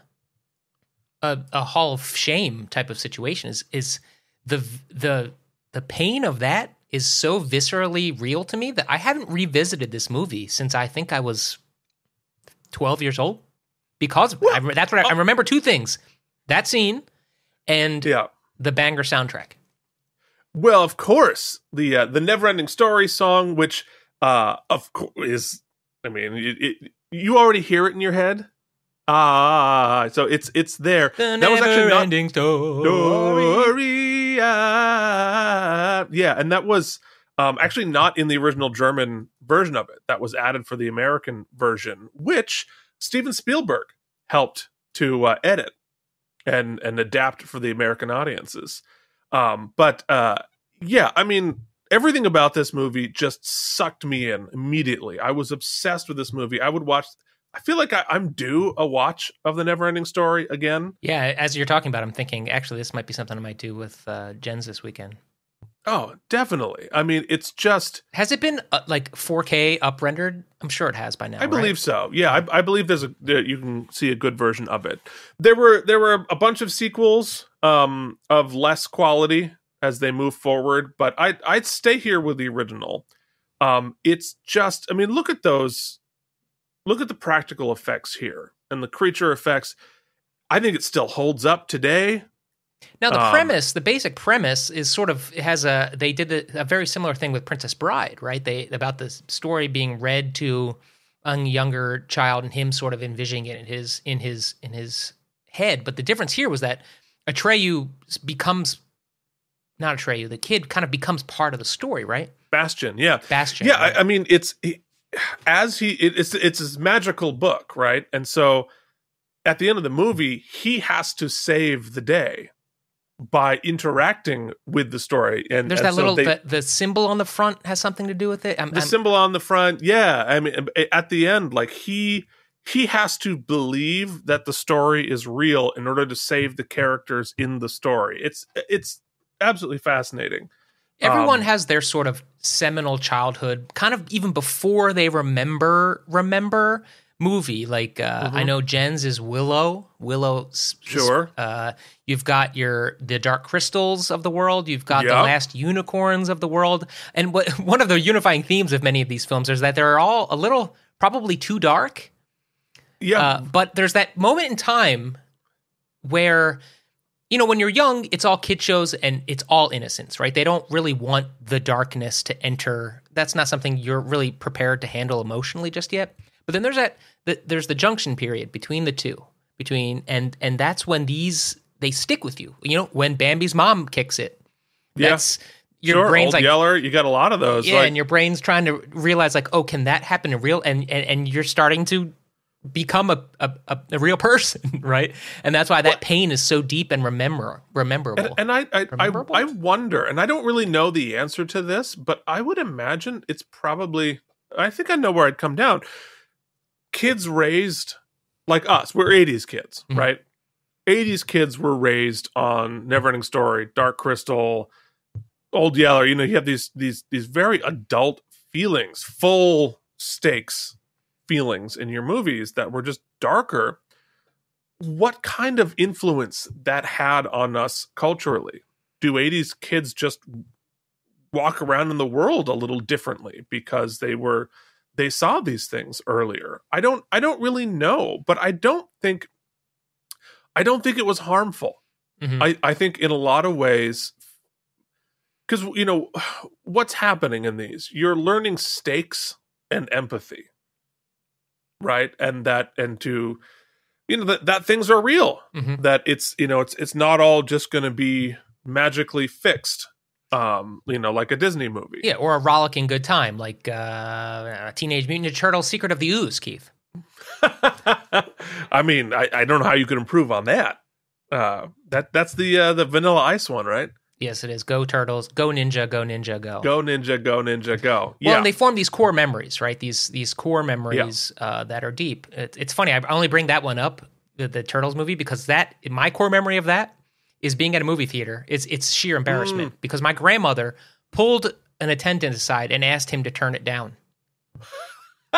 [SPEAKER 2] a a hall of shame type of situation is is the the the pain of that is so viscerally real to me that I haven't revisited this movie since I think I was 12 years old. Because. I, that's what I, I remember two things that scene and
[SPEAKER 1] Yeah.
[SPEAKER 2] The banger soundtrack.
[SPEAKER 1] Well, of course, the uh, the Neverending Story song, which uh, of course is, I mean, it, it, you already hear it in your head. Ah, so it's it's there.
[SPEAKER 2] The
[SPEAKER 1] that was actually not
[SPEAKER 2] ending story.
[SPEAKER 1] Story. uh, yeah, and that was um, actually not in the original German version of it. That was added for the American version, which Steven Spielberg helped to uh, edit and and adapt for the American audiences. Um, but uh, yeah, I mean, everything about this movie just sucked me in immediately. I was obsessed with this movie. I would watch. I feel like I, I'm due a watch of the Neverending Story again.
[SPEAKER 2] Yeah, as you're talking about, I'm thinking actually this might be something I might do with uh, Jens this weekend.
[SPEAKER 1] Oh, definitely. I mean, it's just.
[SPEAKER 2] Has it been uh, like 4K up rendered? I'm sure it has by now.
[SPEAKER 1] I believe
[SPEAKER 2] right?
[SPEAKER 1] so. Yeah, I, I believe there's a there, you can see a good version of it. There were there were a bunch of sequels um, of less quality as they move forward, but I I'd stay here with the original. Um, it's just, I mean, look at those, look at the practical effects here and the creature effects. I think it still holds up today.
[SPEAKER 2] Now the
[SPEAKER 1] Um,
[SPEAKER 2] premise, the basic premise, is sort of has a. They did a, a very similar thing with Princess Bride, right? They about the story being read to a younger child and him sort of envisioning it in his in his in his head. But the difference here was that Atreyu becomes not Atreyu. The kid kind of becomes part of the story, right?
[SPEAKER 1] Bastian, yeah,
[SPEAKER 2] Bastian.
[SPEAKER 1] yeah
[SPEAKER 2] right?
[SPEAKER 1] I, I mean it's he, as he it, it's it's his magical book right and so at the end of the movie he has to save the day by interacting with the story. And
[SPEAKER 2] There's
[SPEAKER 1] and
[SPEAKER 2] that
[SPEAKER 1] so
[SPEAKER 2] little
[SPEAKER 1] they-
[SPEAKER 2] the, the symbol on the front has something to do with it. I'm,
[SPEAKER 1] the
[SPEAKER 2] I'm-
[SPEAKER 1] symbol on the front yeah. I mean at the end like he he has to believe that the story is real in order to save the characters in the story. It's it's absolutely fascinating.
[SPEAKER 2] Everyone
[SPEAKER 1] Um,
[SPEAKER 2] has their sort of seminal childhood, kind of even before they remember remember movie. Like uh, I
[SPEAKER 1] Mhm.
[SPEAKER 2] know Jen's is Willow. Willow. s- s-
[SPEAKER 1] Sure.
[SPEAKER 2] Uh, you've got your the Dark Crystals of the world. You've got the Last Unicorns of the world. And what one of the unifying themes of many of these films is that they're all a little probably too dark.
[SPEAKER 1] yeah
[SPEAKER 2] Uh, but there's that moment in time where, you know, when you're young, it's all kid shows and it's all innocence, right? They don't really want the darkness to enter. That's not something you're really prepared to handle emotionally just yet. But then there's that, the, there's the junction period between the two, between and and that's when these they stick with you. You know, when Bambi's mom kicks it,
[SPEAKER 1] Yeah.
[SPEAKER 2] your
[SPEAKER 1] sure
[SPEAKER 2] brain's
[SPEAKER 1] old
[SPEAKER 2] like
[SPEAKER 1] yeller you got a lot of those
[SPEAKER 2] yeah,
[SPEAKER 1] like,
[SPEAKER 2] and your brain's trying to realize like, oh, can that happen in real? And and, and you're starting to become a, a, a, real person, right? And that's why that pain is so deep and remember rememberable.
[SPEAKER 1] And, and I, I, I, I wonder, and I don't really know the answer to this, but I would imagine it's probably. I think I know where I'd come down. Kids raised like us, we're '80s kids,
[SPEAKER 2] Mhm.
[SPEAKER 1] right? '80s kids were raised on Neverending Story, Dark Crystal, Old Yeller. You know, you have these these these very adult feelings, full stakes feelings in your movies that were just darker what kind of influence that had on us culturally. Do 80s kids just walk around in the world a little differently because they were they saw these things earlier? I don't I don't really know, but I don't think I don't think it was harmful.
[SPEAKER 2] Mhm.
[SPEAKER 1] I I think in a lot of ways cuz you know what's happening in these you're learning stakes and empathy. Right? And that and to you know that, that things are real
[SPEAKER 2] Mhm.
[SPEAKER 1] that it's you know it's it's not all just going to be magically fixed um you know like a disney movie
[SPEAKER 2] yeah, or a rollicking good time, like uh, Teenage Mutant Ninja Turtles: Secret of the Ooze, Keith.
[SPEAKER 1] i mean I, I don't know how you could improve on that uh that that's the uh the vanilla ice one right
[SPEAKER 2] Yes, it is. Go Turtles, go Ninja, go Ninja, go.
[SPEAKER 1] go ninja go ninja go
[SPEAKER 2] Well,
[SPEAKER 1] yeah
[SPEAKER 2] and they form these core memories, right? These these core memories uh, that are deep. It, it's funny. I only bring that one up, the, the Turtles movie, because that my core memory of that is being at a movie theater. It's it's sheer embarrassment
[SPEAKER 1] Mm.
[SPEAKER 2] because my grandmother pulled an attendant aside and asked him to turn it down.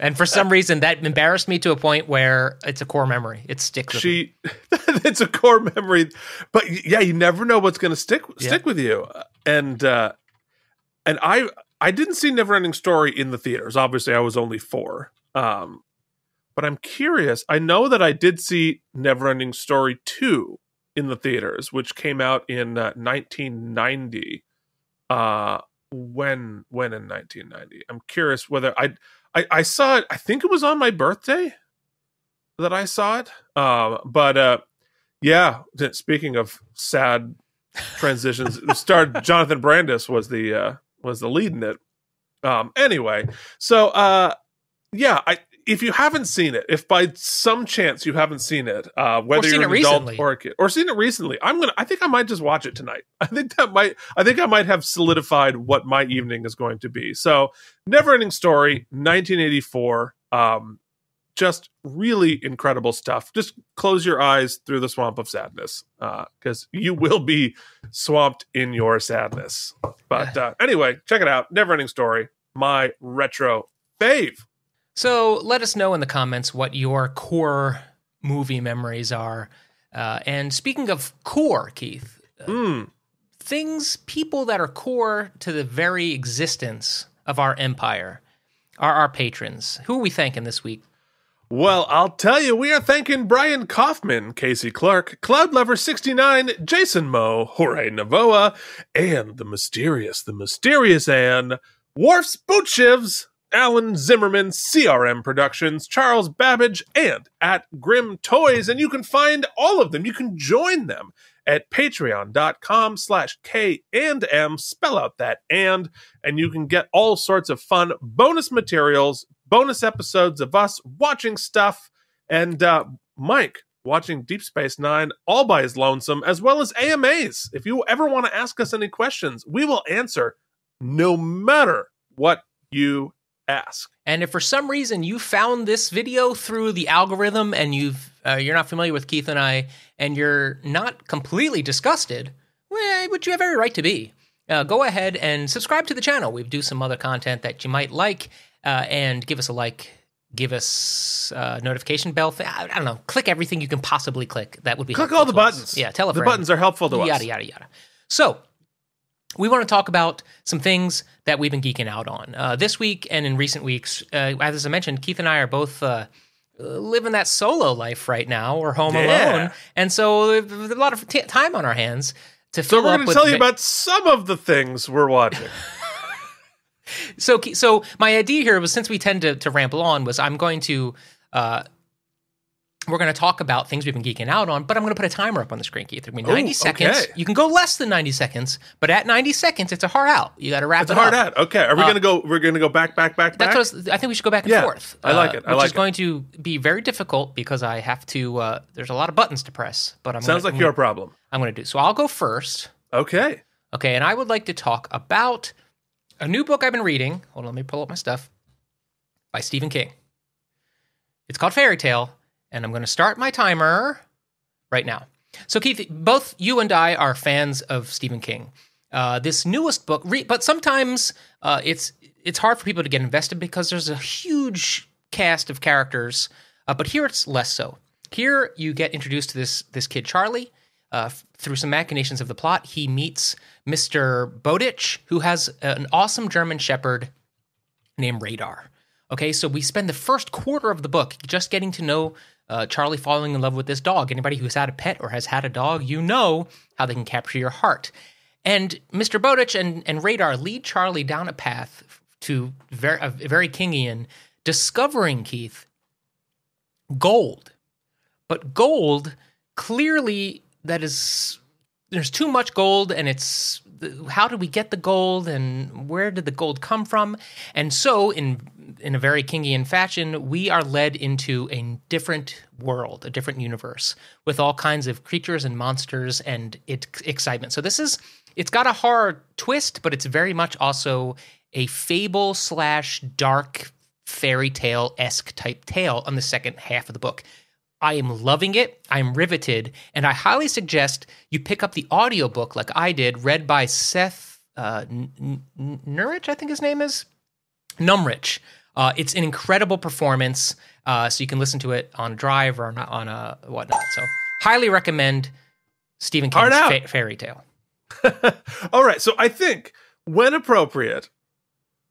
[SPEAKER 2] and for some reason, that embarrassed me to a point where it's a core memory. It sticks. With me.
[SPEAKER 1] she it's a core memory but yeah you never know what's going to stick
[SPEAKER 2] Yeah.
[SPEAKER 1] stick with you and uh, and I I didn't see Neverending Story in the theaters. Obviously, I was only four. Um, but I'm curious. I know that I did see Neverending Story two in the theaters, which came out in uh, 1990. Uh, when when in 1990? I'm curious whether I, I I saw it. I think it was on my birthday that I saw it. Um, but uh, yeah. Speaking of sad transitions, it starred Jonathan Brandis was the uh, was the lead in it. Um, anyway, so uh, yeah, I if you haven't seen it, if by some chance you haven't seen it, uh, whether you're an adult recently. or a kid, or seen it recently, I'm gonna. I think I might just watch it tonight. I think that might. I think I might have solidified what my evening is going to be. So, Neverending Story, 1984. Um, just really incredible stuff. Just close your eyes through the swamp of sadness, because uh, you will be swamped in your sadness. But uh, anyway, check it out. Neverending Story, my retro fave.
[SPEAKER 2] So let us know in the comments what your core movie memories are. Uh, and speaking of core, Keith,
[SPEAKER 1] mm.
[SPEAKER 2] things, people that are core to the very existence of our empire are our patrons. Who are we thanking this week?
[SPEAKER 1] Well, I'll tell you, we are thanking Brian Kaufman, Casey Clark, Cloud Lover 69, Jason Moe, Jorge Navoa, and the mysterious, the mysterious Anne, Worf's Boot Shivs, Alan Zimmerman, CRM Productions, Charles Babbage, and at Grim Toys. And you can find all of them. You can join them at patreon.com slash K and M. Spell out that and, and you can get all sorts of fun bonus materials, bonus episodes of us watching stuff, and uh, Mike watching Deep Space Nine all by his lonesome, as well as AMAs. If you ever want to ask us any questions, we will answer no matter what you ask.
[SPEAKER 2] And if for some reason you found this video through the algorithm and you've uh, you're not familiar with Keith and I, and you're not completely disgusted, well, which you have every right to be, uh, go ahead and subscribe to the channel. We do some other content that you might like, uh, and give us a like. Give us a uh, notification bell. I, I don't know. Click everything you can possibly click. That would be
[SPEAKER 1] click all the buttons.
[SPEAKER 2] Us. Yeah, tell
[SPEAKER 1] the
[SPEAKER 2] friend.
[SPEAKER 1] buttons are helpful to
[SPEAKER 2] yada,
[SPEAKER 1] us.
[SPEAKER 2] Yada yada yada. So we want to talk about some things that we've been geeking out on uh, this week and in recent weeks. Uh, as I mentioned, Keith and I are both uh, living that solo life right now. We're home yeah. alone, and so a lot of t- time on our hands to.
[SPEAKER 1] Fill so we're going to tell you about some of the things we're watching.
[SPEAKER 2] so, so my idea here was since we tend to, to ramble on, was I'm going to uh, we're going to talk about things we've been geeking out on, but I'm going to put a timer up on the screen, Keith. It'll be 90 Ooh, seconds. Okay. You can go less than 90 seconds, but at 90 seconds, it's a hard out. You got to wrap
[SPEAKER 1] it's
[SPEAKER 2] it
[SPEAKER 1] a hard
[SPEAKER 2] up.
[SPEAKER 1] out. Okay. Are we uh, going to go? We're going to go back, back, back,
[SPEAKER 2] back.
[SPEAKER 1] That's
[SPEAKER 2] what I, I think we should go back and
[SPEAKER 1] yeah,
[SPEAKER 2] forth.
[SPEAKER 1] I like it. I
[SPEAKER 2] uh,
[SPEAKER 1] like
[SPEAKER 2] which is going to be very difficult because I have to. Uh, there's a lot of buttons to press, but I'm
[SPEAKER 1] sounds
[SPEAKER 2] gonna,
[SPEAKER 1] like I'm your gonna, problem.
[SPEAKER 2] I'm going to do so. I'll go first.
[SPEAKER 1] Okay.
[SPEAKER 2] Okay, and I would like to talk about a new book I've been reading. Hold on, let me pull up my stuff by Stephen King. It's called Fairy Tale, and I'm going to start my timer right now. So, Keith, both you and I are fans of Stephen King. Uh, this newest book, re- but sometimes uh, it's it's hard for people to get invested because there's a huge cast of characters. Uh, but here it's less so. Here you get introduced to this this kid Charlie. Uh, f- through some machinations of the plot, he meets Mr. Bowditch, who has an awesome German Shepherd named Radar. Okay, so we spend the first quarter of the book just getting to know uh, Charlie falling in love with this dog. Anybody who's had a pet or has had a dog, you know how they can capture your heart. And Mr. Bowditch and, and Radar lead Charlie down a path to very, very Kingian, discovering, Keith, gold. But gold, clearly, that is, there's too much gold and it's, how did we get the gold and where did the gold come from? And so, in in a very Kingian fashion, we are led into a different world, a different universe with all kinds of creatures and monsters and it, excitement. So this is it's got a horror twist, but it's very much also a fable slash dark fairy tale esque type tale on the second half of the book. I am loving it. I'm riveted, and I highly suggest you pick up the audiobook like I did, read by Seth uh, N- N- Nurich, I think his name is Numrich. Uh, it's an incredible performance, uh, so you can listen to it on Drive or on a whatnot. So highly recommend Stephen King's fa- Fairy Tale.
[SPEAKER 1] All right. So I think when appropriate,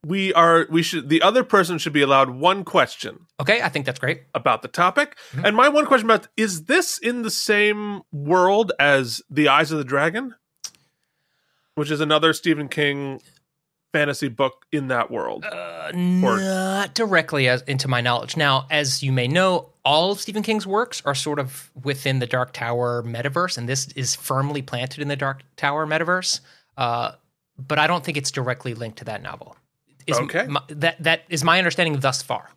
[SPEAKER 1] we are we should the other person should be allowed one question
[SPEAKER 2] Okay, I think that's great.
[SPEAKER 1] about the topic.
[SPEAKER 2] Mhm.
[SPEAKER 1] And my one question about is this in the same world as The Eyes of the Dragon? Which is another Stephen King fantasy book in that world.
[SPEAKER 2] Uh, not directly as into my knowledge. Now, as you may know, all of Stephen King's works are sort of within the Dark Tower metaverse, and this is firmly planted in the Dark Tower metaverse. Uh, but I don't think it's directly linked to that novel. Is
[SPEAKER 1] Okay.
[SPEAKER 2] my- that that is my understanding thus far.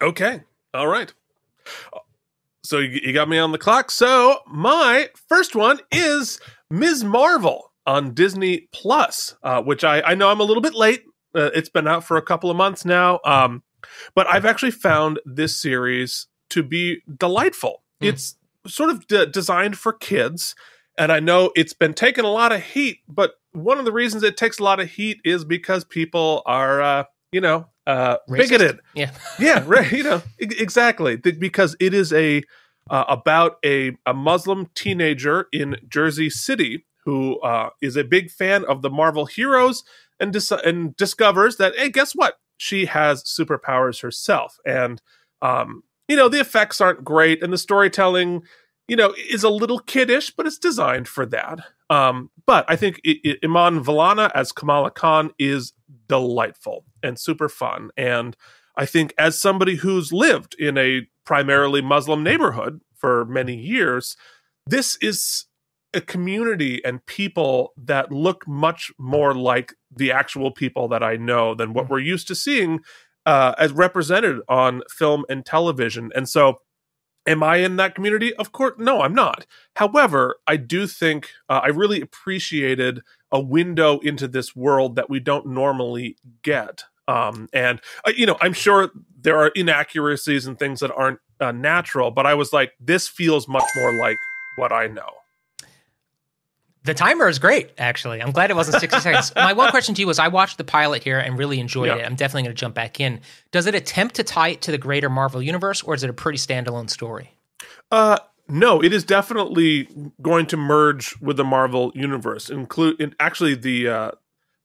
[SPEAKER 1] Okay. All right. So you, you got me on the clock. So my first one is Ms. Marvel on Disney Plus, uh, which I, I know I'm a little bit late. Uh, it's been out for a couple of months now. Um, but I've actually found this series to be delightful.
[SPEAKER 2] Hmm.
[SPEAKER 1] It's sort of de- designed for kids. And I know it's been taking a lot of heat, but one of the reasons it takes a lot of heat is because people are, uh, you know, uh, bigoted
[SPEAKER 2] Yeah.
[SPEAKER 1] yeah right you know e- exactly because it is a uh, about a, a muslim teenager in jersey city who uh, is a big fan of the marvel heroes and dis- and discovers that hey guess what? She has superpowers herself. And um, you know the effects aren't great and the storytelling you know is a little kiddish but it's designed for that. Um, but i think I- I- iman vellani as kamala khan is delightful and super fun. And I think as somebody who's lived in a primarily Muslim neighborhood for many years, this is a community and people that look much more like the actual people that I know than what we're used to seeing uh, as represented on film and television. And so, am I in that community? Of course, no, I'm not. However, I do think uh, I really appreciated a window into this world that we don't normally get. Um, and uh, you know, I'm sure there are inaccuracies and things that aren't uh, natural, but I was like, this feels much more like what I know.
[SPEAKER 2] The timer is great, actually. I'm glad it wasn't 60 seconds. My one question to you was I watched the pilot here and really enjoyed
[SPEAKER 1] Yeah.
[SPEAKER 2] it. I'm definitely going to jump back in. Does it attempt to tie it to the greater Marvel universe, or is it a pretty standalone story?
[SPEAKER 1] Uh, no, it is definitely going to merge with the Marvel universe. Include in, actually the uh,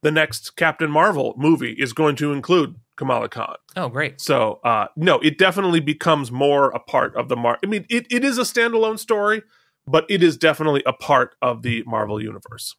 [SPEAKER 1] the next Captain Marvel movie is going to include Kamala Khan.
[SPEAKER 2] Oh, great.
[SPEAKER 1] So uh, no, it definitely becomes more a part of the Mar. I mean, it, it is a standalone story, but it is definitely a part of the Marvel universe.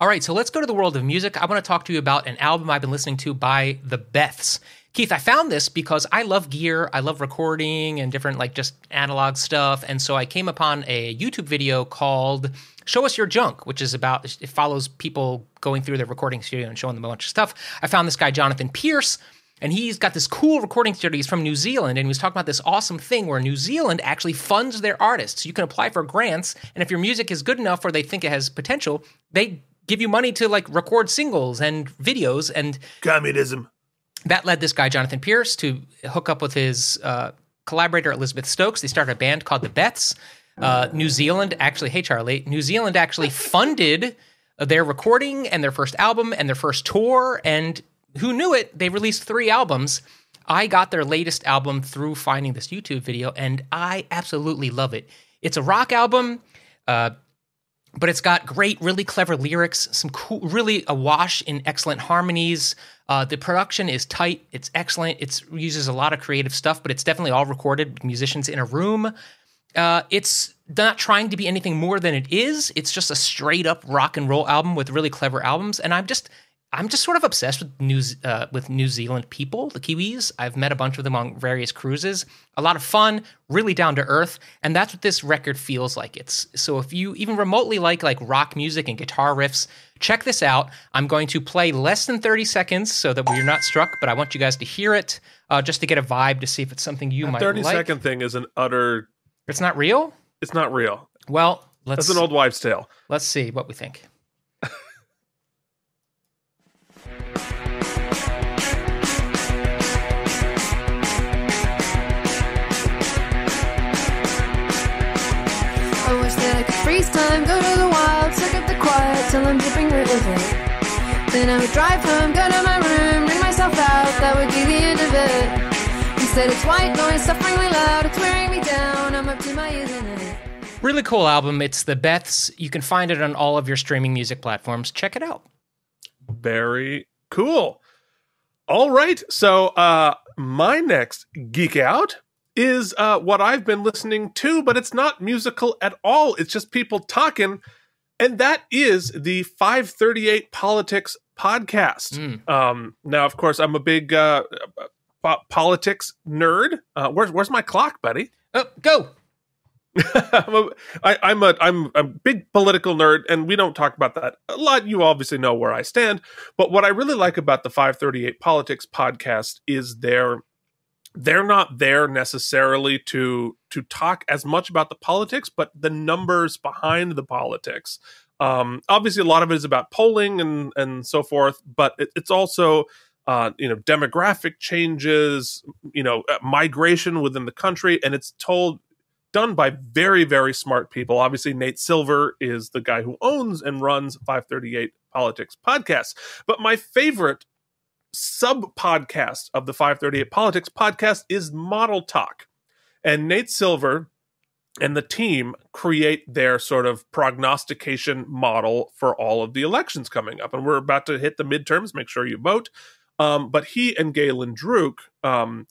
[SPEAKER 2] All right, so let's go to the world of music. I want to talk to you about an album I've been listening to by the Beths. Keith, I found this because I love gear, I love recording and different like just analog stuff, and so I came upon a YouTube video called "Show Us Your Junk," which is about it follows people going through their recording studio and showing them a bunch of stuff. I found this guy Jonathan Pearce. And he's got this cool recording studio. He's from New Zealand, and he was talking about this awesome thing where New Zealand actually funds their artists. You can apply for grants, and if your music is good enough or they think it has potential, they give you money to like record singles and videos. And
[SPEAKER 1] Communism.
[SPEAKER 2] that led this guy Jonathan Pearce to hook up with his uh, collaborator Elizabeth Stokes. They started a band called the Beths. Uh, New Zealand actually, hey Charlie, New Zealand actually funded their recording and their first album and their first tour. And who knew it? They released three albums. I got their latest album through finding this YouTube video, and I absolutely love it. It's a rock album. Uh, but it's got great, really clever lyrics, some cool, really awash in excellent harmonies. Uh, the production is tight, it's excellent. It uses a lot of creative stuff, but it's definitely all recorded with musicians in a room. Uh, it's not trying to be anything more than it is. It's just a straight up rock and roll album with really clever albums, and I'm just. I'm just sort of obsessed with New uh, with New Zealand people, the Kiwis. I've met a bunch of them on various cruises. A lot of fun, really down to earth, and that's what this record feels like. It's so if you even remotely like like rock music and guitar riffs, check this out. I'm going to play less than 30 seconds so that we're not struck, but I want you guys to hear it uh, just to get a vibe to see if it's something you might
[SPEAKER 1] 30
[SPEAKER 2] like.
[SPEAKER 1] second thing is an utter.
[SPEAKER 2] It's not real.
[SPEAKER 1] It's not real.
[SPEAKER 2] Well, let's
[SPEAKER 1] That's an old wives' tale.
[SPEAKER 2] let's see what we think.
[SPEAKER 3] I wish that I could freeze time, go to the wild, suck up the quiet till I'm dripping right with it. Then I would drive home, go to my room, bring myself out, that would be the end of it. Instead, it's white noise, sufferingly loud, it's wearing me down, I'm up to my ears in it.
[SPEAKER 2] Really cool album. It's the Beths. You can find it on all of your streaming music platforms. Check it out.
[SPEAKER 1] Very cool. All right. So, uh, my next geek out is uh, what I've been listening to, but it's not musical at all. It's just people talking. And that is the 538 Politics podcast.
[SPEAKER 2] Mm.
[SPEAKER 1] Um, now, of course, I'm a big uh, po- politics nerd. Uh, where's, where's my clock, buddy?
[SPEAKER 2] Oh, go.
[SPEAKER 1] I'm a, I, I'm a I'm a big political nerd, and we don't talk about that a lot. You obviously know where I stand, but what I really like about the 538 Politics podcast is their they're not there necessarily to to talk as much about the politics, but the numbers behind the politics. Um, obviously, a lot of it is about polling and and so forth, but it, it's also uh, you know demographic changes, you know uh, migration within the country, and it's told done by very very smart people. Obviously, Nate Silver is the guy who owns and runs 538 Politics podcast. But my favorite sub podcast of the 538 Politics podcast is Model Talk. And Nate Silver and the team create their sort of prognostication model for all of the elections coming up. And we're about to hit the midterms. Make sure you vote. Um, but he and Galen Druk um,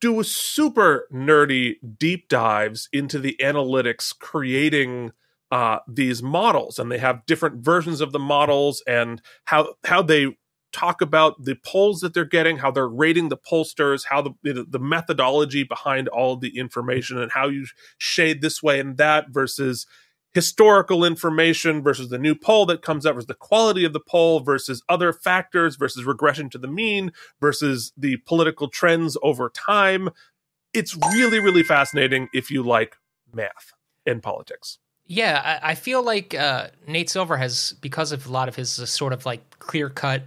[SPEAKER 1] do super nerdy deep dives into the analytics creating uh, these models. And they have different versions of the models and how how they talk about the polls that they're getting how they're rating the pollsters how the the, methodology behind all the information and how you shade this way and that versus historical information versus the new poll that comes up versus the quality of the poll versus other factors versus regression to the mean versus the political trends over time. It's really really fascinating if you like math and politics.
[SPEAKER 2] Yeah, I, I feel like uh, Nate Silver has, because of a lot of his uh, sort of like clear cut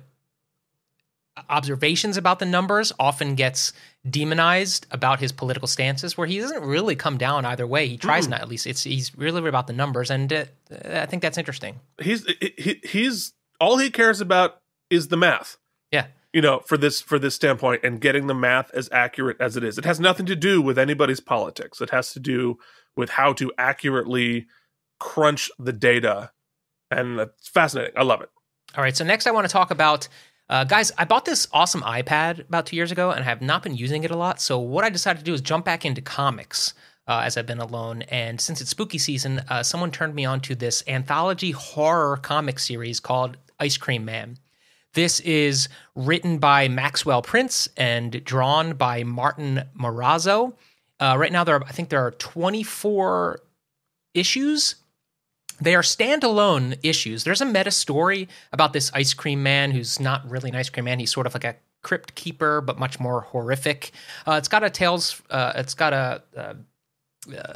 [SPEAKER 2] observations about the numbers, often gets demonized about his political stances, where he doesn't really come down either way. He tries
[SPEAKER 1] Mm.
[SPEAKER 2] not, at least. It's he's really about the numbers, and uh, I think that's interesting.
[SPEAKER 1] he's he, he's all he cares about is the math
[SPEAKER 2] Yeah.
[SPEAKER 1] you know for this for this standpoint and getting the math as accurate as it is it has nothing to do with anybody's politics it has to do with how to accurately crunch the data and it's fascinating i love it
[SPEAKER 2] All right, so next I want to talk about. Uh, guys, I bought this awesome iPad about two years ago and I have not been using it a lot. So, what I decided to do is jump back into comics uh, as I've been alone. And since it's spooky season, uh, someone turned me on to this anthology horror comic series called Ice Cream Man. This is written by Maxwell Prince and drawn by Martin Morazzo. Uh, right now, there are, I think there are 24 issues they are standalone issues. There's a meta story about this ice cream man who's not really an ice cream man. He's sort of like a crypt keeper, but much more horrific. Uh, it's got a tales. Uh, it's got a, uh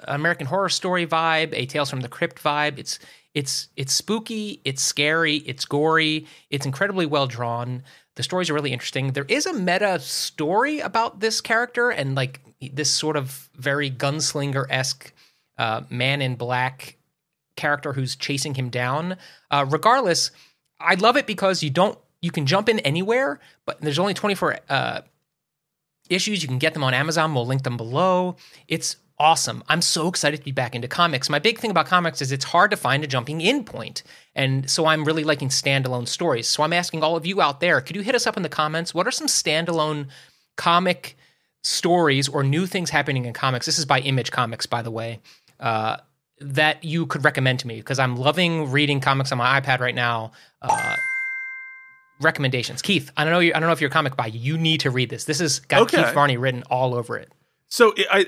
[SPEAKER 2] American Horror Story vibe, a Tales from the Crypt vibe. It's it's it's spooky. It's scary. It's gory. It's incredibly well drawn. The stories are really interesting. There is a meta story about this character and like this sort of very gunslinger esque uh, man in black character who's chasing him down. Uh, regardless, I love it because you don't you can jump in anywhere, but there's only 24 uh, issues. You can get them on Amazon. We'll link them below. It's awesome. I'm so excited to be back into comics. My big thing about comics is it's hard to find a jumping in point. And so I'm really liking standalone stories. So I'm asking all of you out there, could you hit us up in the comments? What are some standalone comic stories or new things happening in comics? This is by Image Comics, by the way. Uh, that you could recommend to me because I'm loving reading comics on my iPad right now. Uh, recommendations, Keith. I don't know. You, I don't know if you're a comic buy. You need to read this. This has got
[SPEAKER 1] Okay.
[SPEAKER 2] Keith Varney written all over it.
[SPEAKER 1] so I,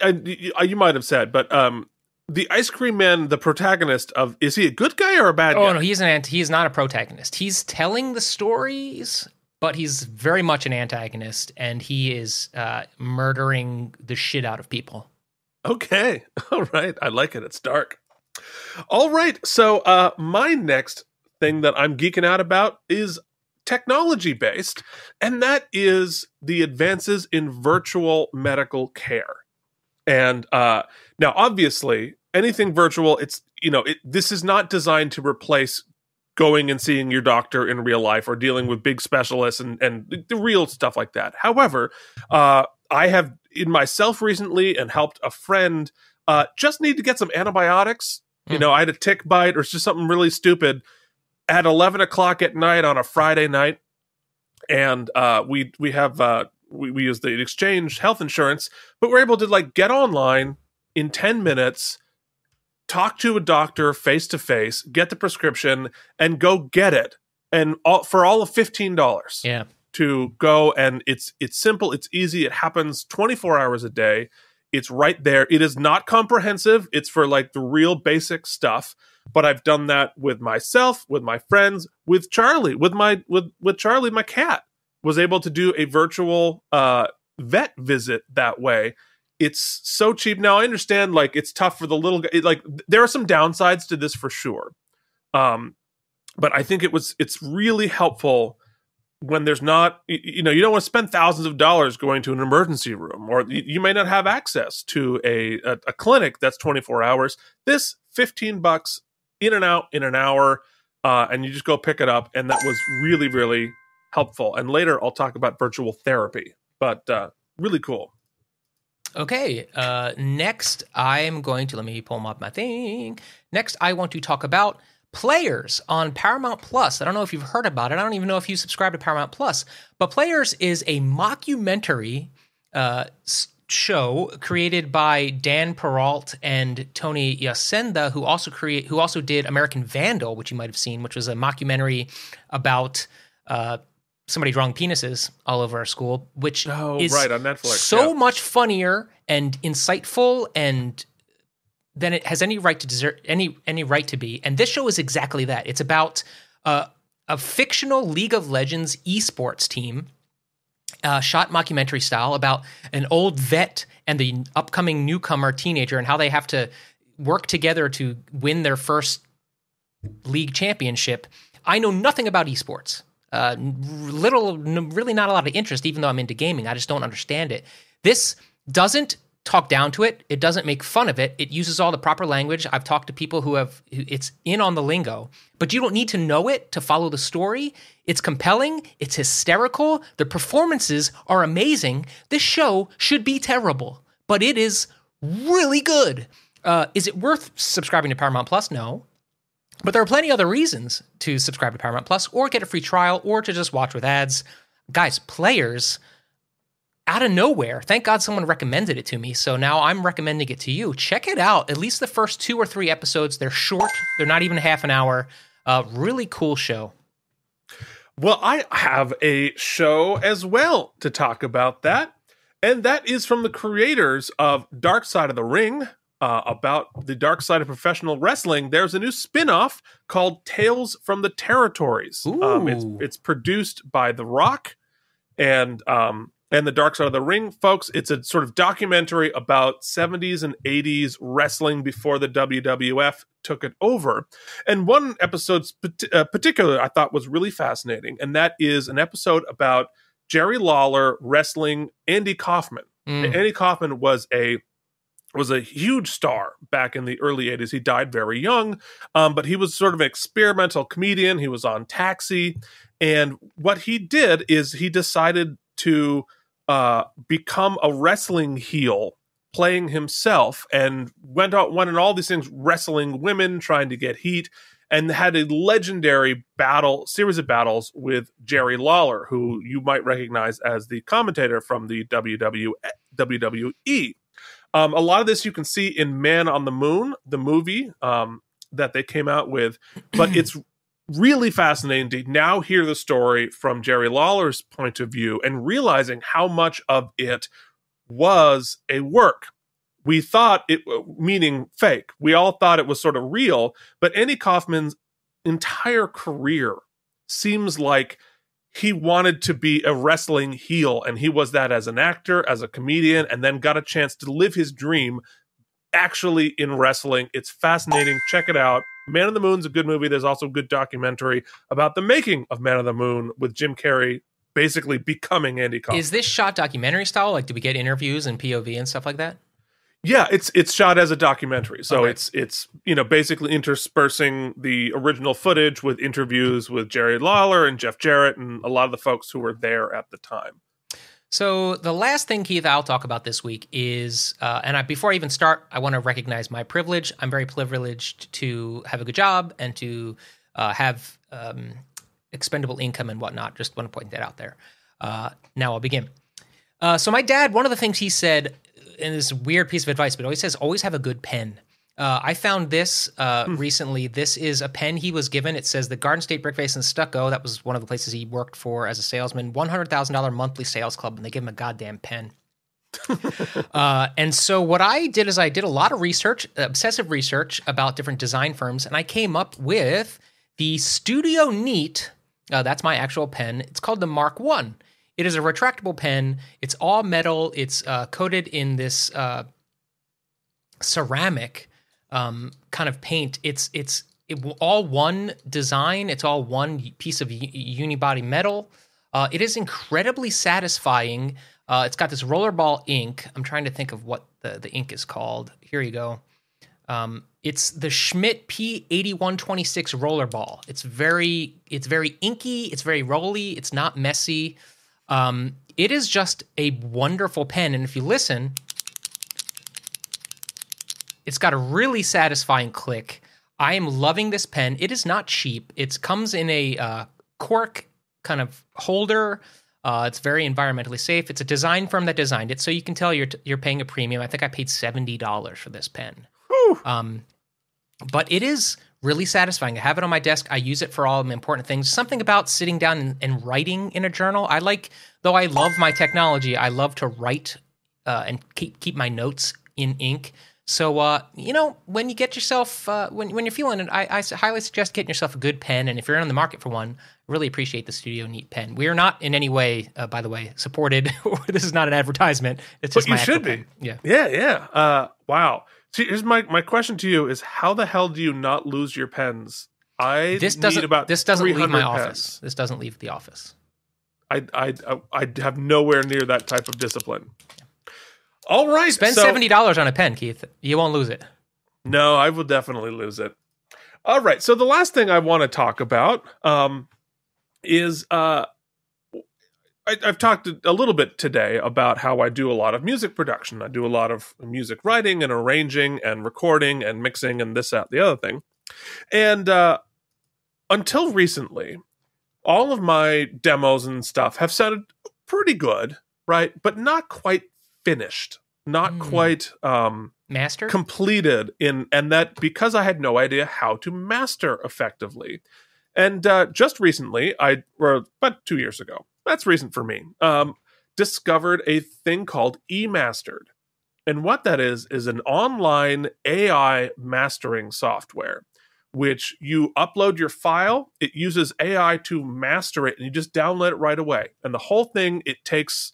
[SPEAKER 1] I, you might have said but um the ice cream man the protagonist of is he a good guy or a bad guy?
[SPEAKER 2] Oh
[SPEAKER 1] guy
[SPEAKER 2] no, he's an ant- he's not a protagonist. He's telling the stories, but he's very much an antagonist, and he is uh, murdering the shit out of people.
[SPEAKER 1] Okay. All right. I like it. It's dark. All right. So, uh, my next thing that I'm geeking out about is technology based, and that is the advances in virtual medical care. And uh, now, obviously, anything virtual, it's, you know, it, this is not designed to replace going and seeing your doctor in real life or dealing with big specialists and, and the real stuff like that. However, uh, I have in myself recently and helped a friend Uh, just need to get some antibiotics. You
[SPEAKER 2] Hmm.
[SPEAKER 1] know, I had a tick bite or just something really stupid at 11 o'clock at night on a Friday night. And uh, we we have uh, we, we use the exchange health insurance, but we're able to like get online in 10 minutes, talk to a doctor face to face, get the prescription, and go get it. And all, for all of $15
[SPEAKER 2] Yeah.
[SPEAKER 1] to go and it's it's simple it's easy it happens 24 hours a day it's right there. It is not comprehensive. It's for like the real basic stuff but i've done that with myself with my friends with charlie with my with with charlie my cat was able to do a virtual uh vet visit that way. It's so cheap. Now i understand like it's tough for the little guy it, like there are some downsides to this for sure um but i think it was it's really helpful when there's not you know you don't want to spend thousands of dollars going to an emergency room or you, may not have access to a, a a clinic that's 24 hours this 15 bucks in and out in an hour uh, and you just go pick it up and that was really really helpful and later i'll talk about virtual therapy but uh, really cool
[SPEAKER 2] Okay. Uh, next, I'm going to let me pull up my thing. Next, I want to talk about Players on Paramount Plus. I don't know if you've heard about it. I don't even know if you subscribe to Paramount Plus, but Players is a mockumentary uh, show created by Dan Perrault and Tony Yacenda, who also create who also did American Vandal, which you might have seen, which was a mockumentary about uh, somebody drawing penises all over our school, which
[SPEAKER 1] oh
[SPEAKER 2] is
[SPEAKER 1] right on netflix
[SPEAKER 2] so
[SPEAKER 1] yeah.
[SPEAKER 2] much funnier and insightful and than it has any right to deserve any any right to be. And this show is exactly that. It's about uh, a fictional League of Legends esports team. Uh, shot mockumentary style about an old vet and the upcoming newcomer teenager and how they have to work together to win their first league championship. I know nothing about esports. Uh, little, really not a lot of interest, even though I'm into gaming. I just don't understand it. This doesn't talk down to it. It doesn't make fun of it. It uses all the proper language. I've talked to people who have, it's in on the lingo, but you don't need to know it to follow the story. It's compelling. It's hysterical. The performances are amazing. This show should be terrible, but it is really good. Uh, is it worth subscribing to Paramount Plus? No. But there are plenty other reasons to subscribe to Paramount Plus or get a free trial or to just watch with ads. Guys, players out of nowhere. Thank God someone recommended it to me. So now I'm recommending it to you. Check it out. At least the first two or three episodes. They're short, they're not even half an hour. Uh, really cool show.
[SPEAKER 1] Well, I have a show as well to talk about that. And that is from the creators of Dark Side of the Ring, uh, about the dark side of professional wrestling. There's a new spin off called Tales from the Territories. Um, it's, it's produced by The Rock and um, and the Dark Side of the Ring, folks. It's a sort of documentary about 70s and 80s wrestling before the WWF took it over. And one episode uh, particular I thought was really fascinating, and that is an episode about Jerry Lawler wrestling Andy Kaufman.
[SPEAKER 2] Mm.
[SPEAKER 1] Andy Kaufman was a was a huge star back in the early 80s. He died very young, um, but he was sort of an experimental comedian. He was on Taxi. And what he did is he decided to uh, become a wrestling heel, playing himself, and went on went in all these things, wrestling women, trying to get heat, and had a legendary battle, series of battles with Jerry Lawler, who you might recognize as the commentator from the WW, WWE. Um, a lot of this you can see in Man on the Moon, the movie um, that they came out with, but it's really fascinating to now hear the story from Jerry Lawler's point of view and realizing how much of it was a work. We thought it, uh, meaning fake, we all thought it was sort of real, but Andy Kaufman's entire career seems like he wanted to be a wrestling heel and he was that as an actor as a comedian and then got a chance to live his dream actually in wrestling. It's fascinating. Check it out man of the moon's a good movie there's also a good documentary about the making of man of the moon with jim carrey basically becoming andy kaufman
[SPEAKER 2] Is this shot documentary style? Like, do we get interviews and POV and stuff like that?
[SPEAKER 1] Yeah, it's it's shot as a documentary. So
[SPEAKER 2] Okay.
[SPEAKER 1] it's it's you know basically interspersing the original footage with interviews with Jerry Lawler and Jeff Jarrett and a lot of the folks who were there at the time.
[SPEAKER 2] So the last thing, Keith, I'll talk about this week is, uh, and I, before I even start, I want to recognize my privilege. I'm very privileged to have a good job and to uh, have um, expendable income and whatnot. Just want to point that out there. Uh, now I'll begin. Uh, so my dad, one of the things he said, and this weird piece of advice, but always says, always have a good pen. Uh, I found this uh, recently. This is a pen he was given. It says the Garden State Brickface and Stucco. That was one of the places he worked for as a salesman. One hundred thousand dollar monthly sales club, and they give him a goddamn pen. uh, and so what I did is I did a lot of research, obsessive research about different design firms, and I came up with the Studio Neat. Uh, that's my actual pen. It's called the Mark One. It is a retractable pen. It's all metal. It's uh, coated in this uh, ceramic um, kind of paint. It's it's it, all one design. It's all one piece of unibody metal. Uh, it is incredibly satisfying. Uh, it's got this rollerball ink. I'm trying to think of what the, the ink is called. Here you go. Um, it's the Schmidt P8126 rollerball. It's very it's very inky. It's very rolly. It's not messy. Um, it is just a wonderful pen. And if you listen, it's got a really satisfying click. I am loving this pen. It is not cheap. It comes in a uh, cork kind of holder. Uh, it's very environmentally safe. It's a design firm that designed it, so you can tell you're t- you're paying a premium. I think I paid seventy dollars for this pen. Um, but it is really satisfying. I have it on my desk. I use it for all the important things. Something about sitting down and, and writing in a journal. I like, though I love my technology. I love to write uh, and keep keep my notes in ink. So, uh, you know, when you get yourself, uh, when, when you're feeling it, I, I highly suggest getting yourself a good pen. And if you're in the market for one, really appreciate the Studio Neat pen. We are not in any way, uh, by the way, supported. this is not an advertisement. It's just
[SPEAKER 1] But you
[SPEAKER 2] my
[SPEAKER 1] should be.
[SPEAKER 2] pen. Yeah.
[SPEAKER 1] Yeah, yeah. Uh, wow. See, here's my my question to you: Is how the hell do you not lose your pens? I
[SPEAKER 2] This doesn't.
[SPEAKER 1] about
[SPEAKER 2] this doesn't leave my
[SPEAKER 1] 300
[SPEAKER 2] office. This doesn't leave the office.
[SPEAKER 1] I I I have nowhere near that type of discipline. All right,
[SPEAKER 2] Spend
[SPEAKER 1] so-
[SPEAKER 2] seventy dollars on a pen, Keith. You won't lose it.
[SPEAKER 1] No, I will definitely lose it. All right. So the last thing I want to talk about um, is uh, I, I've talked a little bit today about how I do a lot of music production. I do a lot of music writing and arranging and recording and mixing and this, that, the other thing. And uh, until recently, all of my demos and stuff have sounded pretty good, right? But not quite finished, not
[SPEAKER 2] Mm.
[SPEAKER 1] quite. Um,
[SPEAKER 2] Master.
[SPEAKER 1] completed in and that because I had no idea how to master effectively. And uh, just recently, I or about two years ago, that's recent for me, um, discovered a thing called eMastered. And what that is is an online AI mastering software, which you upload your file, it uses AI to master it, and you just download it right away. And the whole thing it takes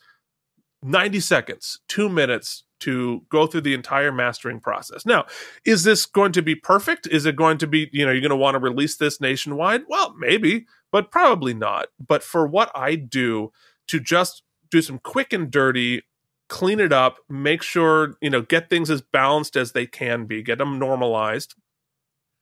[SPEAKER 1] 90 seconds, two minutes to go through the entire mastering process. Now, is this going to be perfect? Is it going to be, you know, you're going to want to release this nationwide? Well, maybe, but probably not. But for what I do to just do some quick and dirty, clean it up, make sure, you know, get things as balanced as they can be, get them normalized.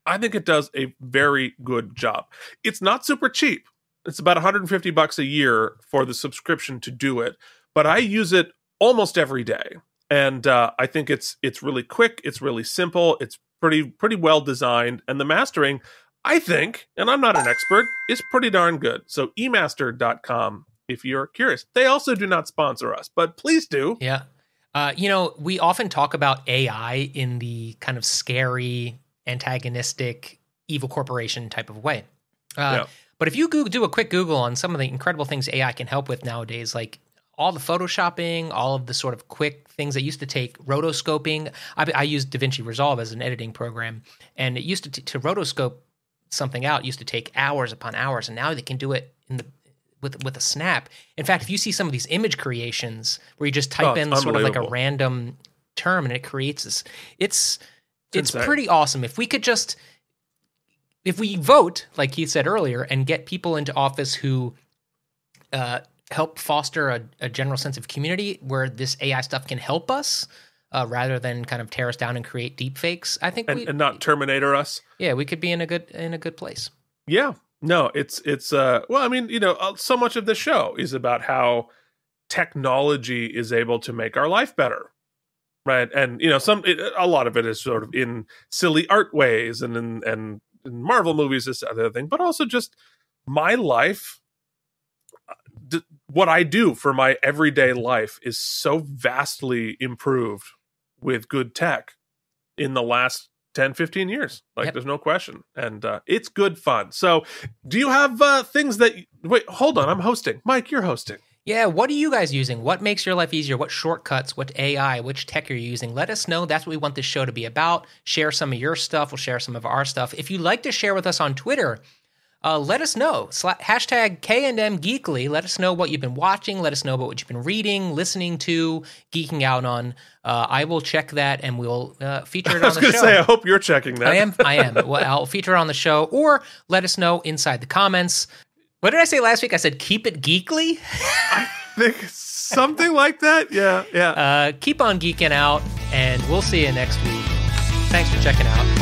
[SPEAKER 1] I think it does a very good job. It's not super cheap. It's about 150 bucks a year for the subscription to do it, but I use it almost every day and uh, I think it's it's really quick, it's really simple, it's pretty pretty well designed, and the mastering, I think, and I'm not an expert, is pretty darn good. So emaster.com if you're curious. They also do not sponsor us, but please do.
[SPEAKER 2] Yeah. Uh, you know, we often talk about AI in the kind of scary, antagonistic, evil corporation type of way. Uh,
[SPEAKER 1] Yeah.
[SPEAKER 2] But if you go- do a quick Google on some of the incredible things AI can help with nowadays, like all the photoshopping, all of the sort of quick things that used to take rotoscoping. I, I used DaVinci Resolve as an editing program, and it used to t- to rotoscope something out used to take hours upon hours, and now they can do it in the with with a snap. In fact, if you see some of these image creations where you just type
[SPEAKER 1] Oh,
[SPEAKER 2] in sort of like a random term and it creates this, it's
[SPEAKER 1] It's
[SPEAKER 2] it's pretty awesome. If we could just if we vote, like Keith said earlier, and get people into office who uh, help foster a, a general sense of community where this AI stuff can help us uh, rather than kind of tear us down and create deep fakes, I think
[SPEAKER 1] And,
[SPEAKER 2] we,
[SPEAKER 1] and not Terminator us.
[SPEAKER 2] yeah, we could be in a good in a good place.
[SPEAKER 1] Yeah. No, it's it's uh well, I mean, you know, uh, so much of the show is about how technology is able to make our life better right and you know some it, a lot of it is sort of in silly art ways and in and in marvel movies this other thing but also just my life what i do for my everyday life is so vastly improved with good tech in the last 10 15 years like
[SPEAKER 2] Yep.
[SPEAKER 1] there's no question and uh, it's good fun so do you have uh, things that wait hold on i'm hosting mike you're hosting
[SPEAKER 2] Yeah, what are you guys using? What makes your life easier? What shortcuts? What AI? Which tech you're you using? Let us know. That's what we want this show to be about. Share some of your stuff. We'll share some of our stuff. If you'd like to share with us on Twitter, uh, let us know. Sla- hashtag K&M Geekly. Let us know what you've been watching. Let us know about what you've been reading, listening to, geeking out on. Uh, I will check that and we'll uh, feature it
[SPEAKER 1] i
[SPEAKER 2] on
[SPEAKER 1] was
[SPEAKER 2] the
[SPEAKER 1] going
[SPEAKER 2] show.
[SPEAKER 1] to say i hope you're checking that
[SPEAKER 2] I am. I am. Well, I'll feature it on the show, or let us know inside the comments. What did I say last week? I said keep it geekly.
[SPEAKER 1] I think something like that yeah yeah
[SPEAKER 2] Uh, keep on geeking out, and we'll see you next week. Thanks for checking out.